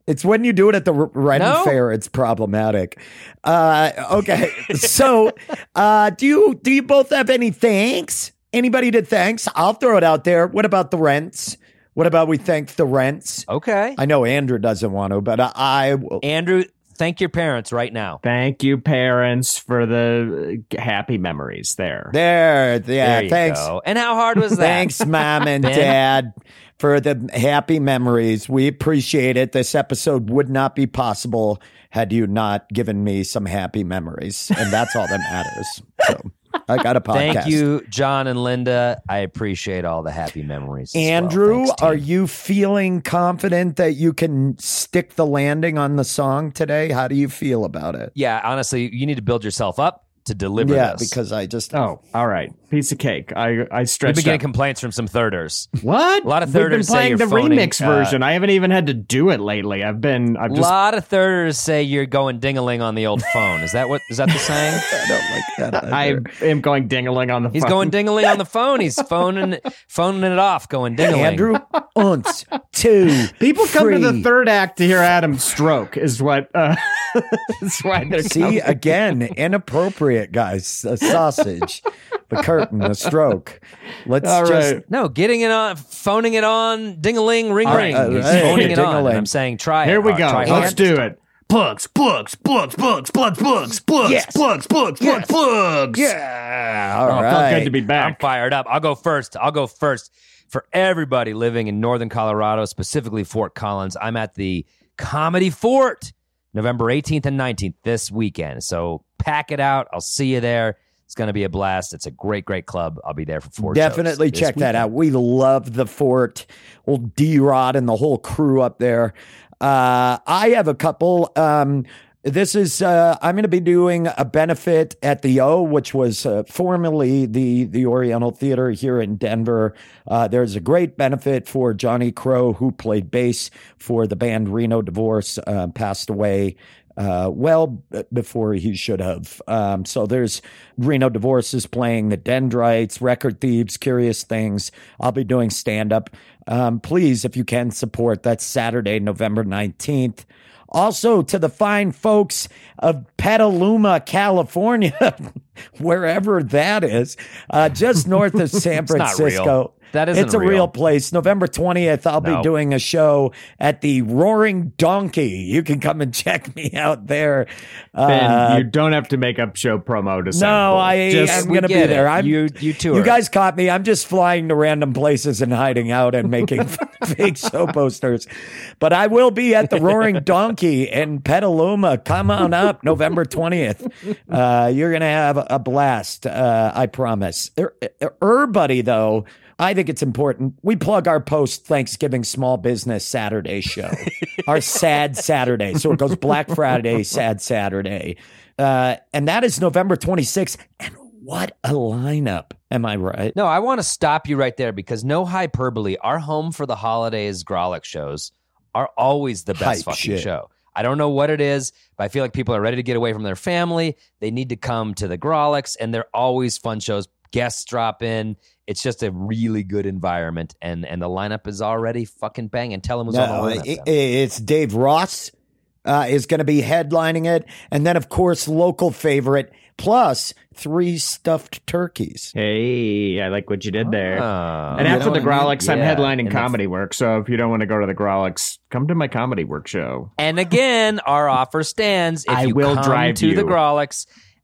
it's when you do it at the R- Reading No? Fair. It's problematic. Uh, okay, so uh, do you do you both have any thanks? Anybody to thanks? I'll throw it out there. What about the rents? What about we thank the rents? Okay. I know Andrew doesn't want to, but I, I will. Andrew, thank your parents right now. Thank you, parents, for the uh, happy memories there. There, yeah. there you thanks, go. And how hard was that? thanks, mom and dad, for the happy memories. We appreciate it. This episode would not be possible had you not given me some happy memories, and that's all that matters. So I got a podcast. Thank you, John and Linda. I appreciate all the happy memories. as well. Andrew, Thanks, are you feeling confident that you can stick the landing on the song today? How do you feel about it? Yeah, honestly, you need to build yourself up to deliver yeah, this. because I just Oh, all right. Piece of cake. I I We've stretched been getting up. complaints from some thirders. What? A lot of We've been thirders say playing you're the phoning, remix uh, version. I haven't even had to do it lately. I've been. I've A just. lot of thirders say you're going dingaling on the old phone. Is that what? Is that the saying? I don't like that. I am going dingaling on the. He's phone. going dingaling on the phone. He's phoning phoning it off, going dingaling. Andrew, uns, two. People come to the third act to hear Adam stroke. Is what. Uh, is why they're See coming. again, inappropriate, guys. A sausage, the curtain, a stroke. Let's All just. right. No, getting it on, phoning it on, dingaling, ring All ring. right, uh, He's hey, phoning it on. ding-a-ling. And I'm saying, try it. Here we go. try Let's hard. do it. Plugs, plugs, plugs, plugs, plugs, plugs, plugs, Yes. plugs, plugs, plugs, plugs. Yeah. Oh, all Oh, right. felt good to be back. I'm fired up. I'll go first. I'll go first. For everybody living in northern Colorado, specifically Fort Collins, I'm at the Comedy Fort November 18th and 19th this weekend. So pack it out. I'll see you there. It's going to be a blast. It's a great, great club. I'll be there for four Definitely check that out. We love the fort. Old D Rod and the whole crew up there. Uh, I have a couple. Um, this is uh, I'm going to be doing a benefit at the O, which was uh, formerly the the Oriental Theater here in Denver. Uh, there's a great benefit for Johnny Crow, who played bass for the band Reno Divorce, uh, passed away uh, well before he should have. Um, so there's Reno Divorce is playing the Dendrites, Record Thieves, Curious Things. I'll be doing stand up. Um, please, if you can support, that's Saturday, November 19th. Also to the fine folks of Petaluma, California, wherever that is, uh, just north of San. Francisco. That isn't It's a real. real place. November 20th, I'll be doing a show at the Roaring Donkey. You can come and check me out there. Ben, Uh, you don't have to make up show promo to sound no, cool. I Just- am going to be it. there. I'm, You- you tour. You guys caught me. I'm just flying to random places and hiding out and making fake show posters. But I will be at the Roaring Donkey in Petaluma. Come on up, November 20th. Uh, you're going to have a blast. Uh, I promise. Er, er, Everybody, though. I think it's important. We plug our post Thanksgiving Small Business Saturday show, our sad Saturday. So it goes Black Friday, sad Saturday. Uh, and that is November 26th. And what a lineup. Am I right? No, I want to stop you right there because no hyperbole. Our home for the holidays Grawlix shows are always the best Hype fucking shit. show. I don't know what it is, but I feel like people are ready to get away from their family. They need to come to the Grawlix, and they're always fun shows. Guests drop in. It's just a really good environment, and and the lineup is already fucking banging. Tell them who's on the lineup. it- it's Dave Ross uh, is going to be headlining it, and then of course local favorite plus three stuffed turkeys. Hey, I like what you did there. Oh. and after the what I mean? Grawlix, I'm Yeah, headlining and the- Comedy Work. So if you don't want to go to the Grawlix, come to my Comedy Work show. And again, our offer stands. If I you will come drive to the you.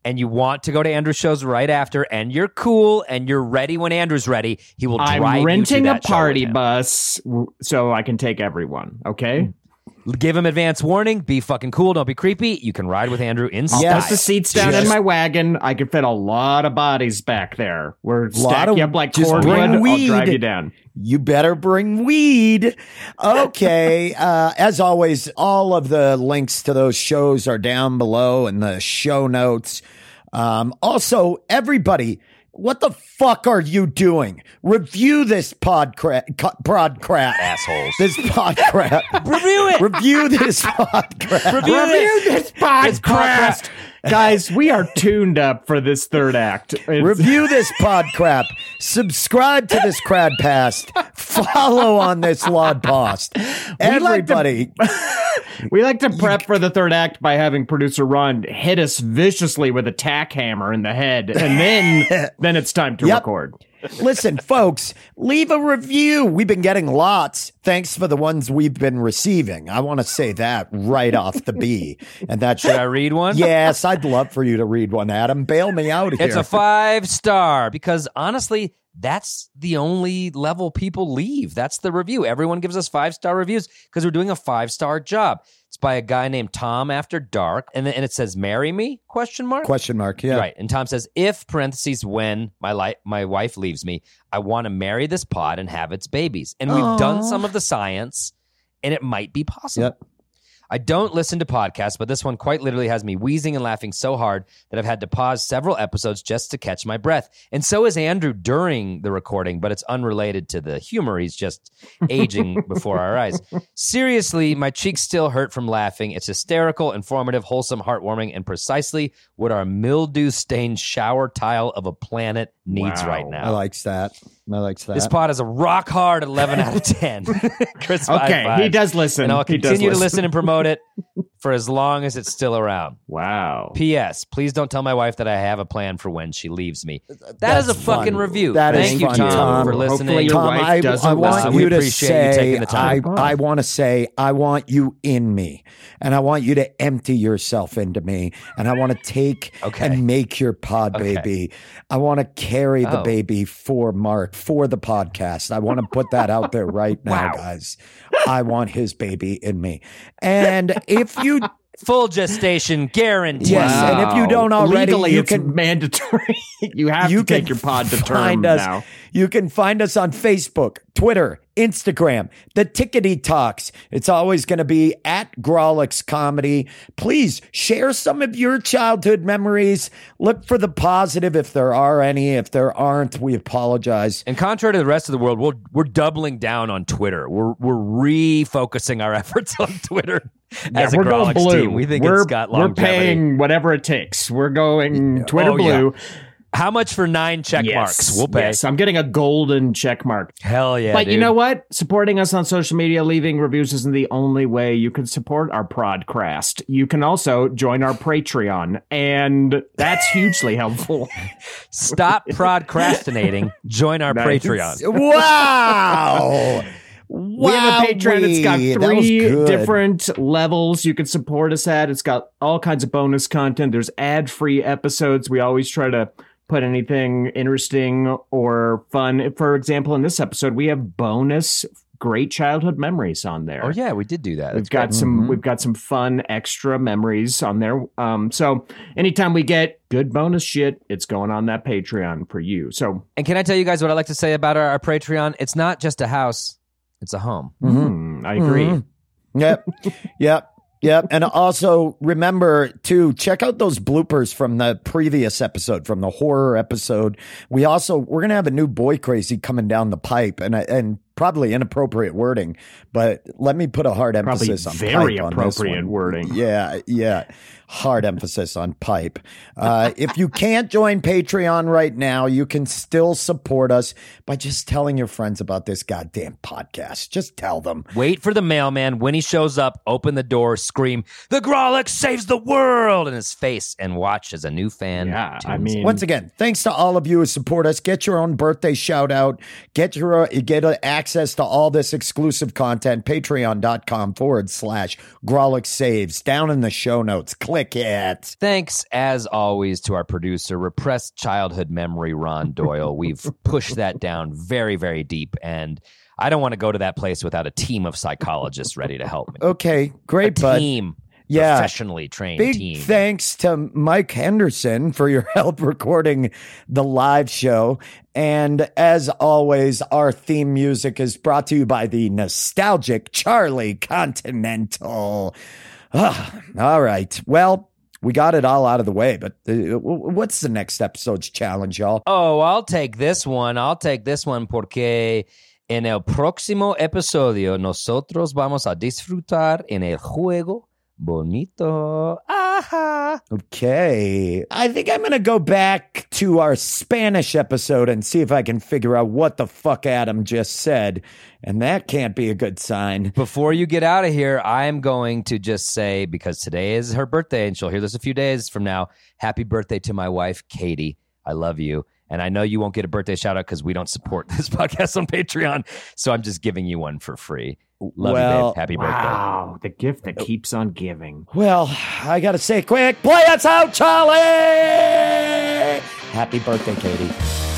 And you want to go to Andrew's shows right after, and you're cool and you're ready when Andrew's ready, he will drive I'm you renting to a party bus so I can take everyone. Okay, Give him advance warning. Be fucking cool. Don't be creepy. You can ride with Andrew in style. Yes. put the seats down Just- in my wagon. I can fit a lot of bodies back there. We're Lot stack of- you up like just cordwood. bring I'll drive you down. You better bring weed. Okay. uh, as always, all of the links to those shows are down below in the show notes. Um, also, everybody, what the fuck are you doing? Review this pod crap, prod crap. Assholes. This pod crap. Review it. Review this pod crap. Review it. this podcast. Guys, we are tuned up for this third act. It's- Review this pod crap. Subscribe to this crowdcast. Follow on this lodpost. like to- Everybody. We like to prep for the third act by having producer Ron hit us viciously with a tack hammer in the head, and then then it's time to Yep. record. Listen, folks, leave a review. We've been getting lots. Thanks for the ones we've been receiving. I want to say that right off the B. And that Should I read one? Yes, I'd love for you to read one, Adam. Bail me out here. It's a five star because honestly, that's the only level people leave. That's the review. Everyone gives us five star reviews because we're doing a five star job. It's by a guy named Tom After Dark, and then and it says "Marry me?" question mark. Question mark. Yeah. Right, and Tom says, "If parentheses when my li- my wife leaves me, I want to marry this pod and have its babies." And we've done some of the science, and it might be possible. Yep. I don't listen to podcasts, but this one quite literally has me wheezing and laughing so hard that I've had to pause several episodes just to catch my breath. And so is Andrew during the recording, but it's unrelated to the humor. He's just aging before our eyes. Seriously, my cheeks still hurt from laughing. It's hysterical, informative, wholesome, heartwarming, and precisely what our mildew stained shower tile of a planet needs Wow. right now. I now. likes that. I likes that. This pod is a rock hard 11 out of 10. Chris, five Okay, he does listen. And I'll He does continue to listen. listen and promote it for as long as it's still around. Wow. P.S. Please don't tell my wife that I have a plan for when she leaves me. That That's is a fucking review. That is Thank you, fun, Tom, Tom. for Hopefully listening. your Tom, wife I, doesn't I want listen. You to appreciate you say, taking the time. I, I want to say, I want you in me, and I want you to empty yourself into me, and I want to take Okay. and make your pod Okay. baby. I want to carry the Oh. baby for Mark for the podcast. I want to put that out there right now, Wow. guys. I want his baby in me, and if you Full gestation guarantee. Yes, and if you don't already, legally, you it's can- mandatory. you have you to take your pod to term us. now. You can find us on Facebook, Twitter, Instagram, the Tickety Talks. It's always going to be at Grawlix Comedy. Please share some of your childhood memories. Look for the positive if there are any. If there aren't, we apologize. And contrary to the rest of the world, we're, we're doubling down on Twitter. We're, we're refocusing our efforts on Twitter as a we're going Grawlix blue. team. We think we're, it's got We're paying whatever it takes. We're going oh, Twitter Oh, yeah. blue. How much for nine check marks? We'll pay. Yes, I'm getting a golden check mark. Hell yeah. but you know what? Supporting us on social media, leaving reviews isn't the only way you can support our Prodcast. You can also join our Patreon, and that's hugely helpful. Stop procrastinating. Join our Nice. Patreon. Wow. We have a Patreon. It's got Wowee. That was three different levels you can support us at. It's got all kinds of bonus content. There's ad free episodes. We always try to put anything interesting or fun. For example, in this episode, we have bonus great childhood memories on there. Oh yeah, we did do that. We've got great. some we've got some fun extra memories on there. Um, so anytime we get good bonus shit, it's going on that Patreon for you. So And can I tell you guys what I like to say about our, our Patreon? It's not just a house; it's a home. hmm, I agree. Mhm. Yep. yep. Yep. And also remember to check out those bloopers from the previous episode, from the horror episode. We also, we're going to have a new Boi Crazy coming down the pipe and, and probably inappropriate wording, but let me put a hard Probably emphasis on very pipe on this appropriate one. wording. Yeah. Yeah. Hard emphasis on pipe. Uh, if you can't join Patreon right now, you can still support us by just telling your friends about this goddamn podcast. Just tell them. Wait for the mailman when he shows up. Open the door, scream, "The Grawlix saves the world!" in his face, and watch as a new fan. Yeah, I tunes in. mean, Once again, thanks to all of you who support us. Get your own birthday shout out. Get your get uh, access to all this exclusive content. Patreon.com forward slash Grawlix Saves. Down in the show notes. Click it. Thanks, as always, to our producer, repressed childhood memory, Ron Doyle. We've pushed that down very, very deep, and I don't want to go to that place without a team of psychologists ready to help me. Okay, A great, bud. team, Yeah. professionally trained Big team. thanks to Mike Henderson for your help recording the live show. And as always, our theme music is brought to you by the nostalgic Charlie Continental. Ah, all right. Well, we got it all out of the way, but uh, what's the next episode's challenge, y'all? Oh, I'll take this one. I'll take this one porque en el próximo episodio nosotros vamos a disfrutar en el juego bonito. Aha. Okay. I think I'm going to go back to our Spanish episode and see if I can figure out what the fuck Adam just said. And that can't be a good sign. Before you get out of here, I'm going to just say because today is her birthday and she'll hear this a few days from now. Happy birthday to my wife, Katie. I love you. And I know you won't get a birthday shout out because we don't support this podcast on Patreon. So I'm just giving you one for free. Love Well, you, babe. Happy birthday. Wow, the gift that keeps on giving. Well, I got to say quick, play us out, Charlie! Happy birthday, Katie.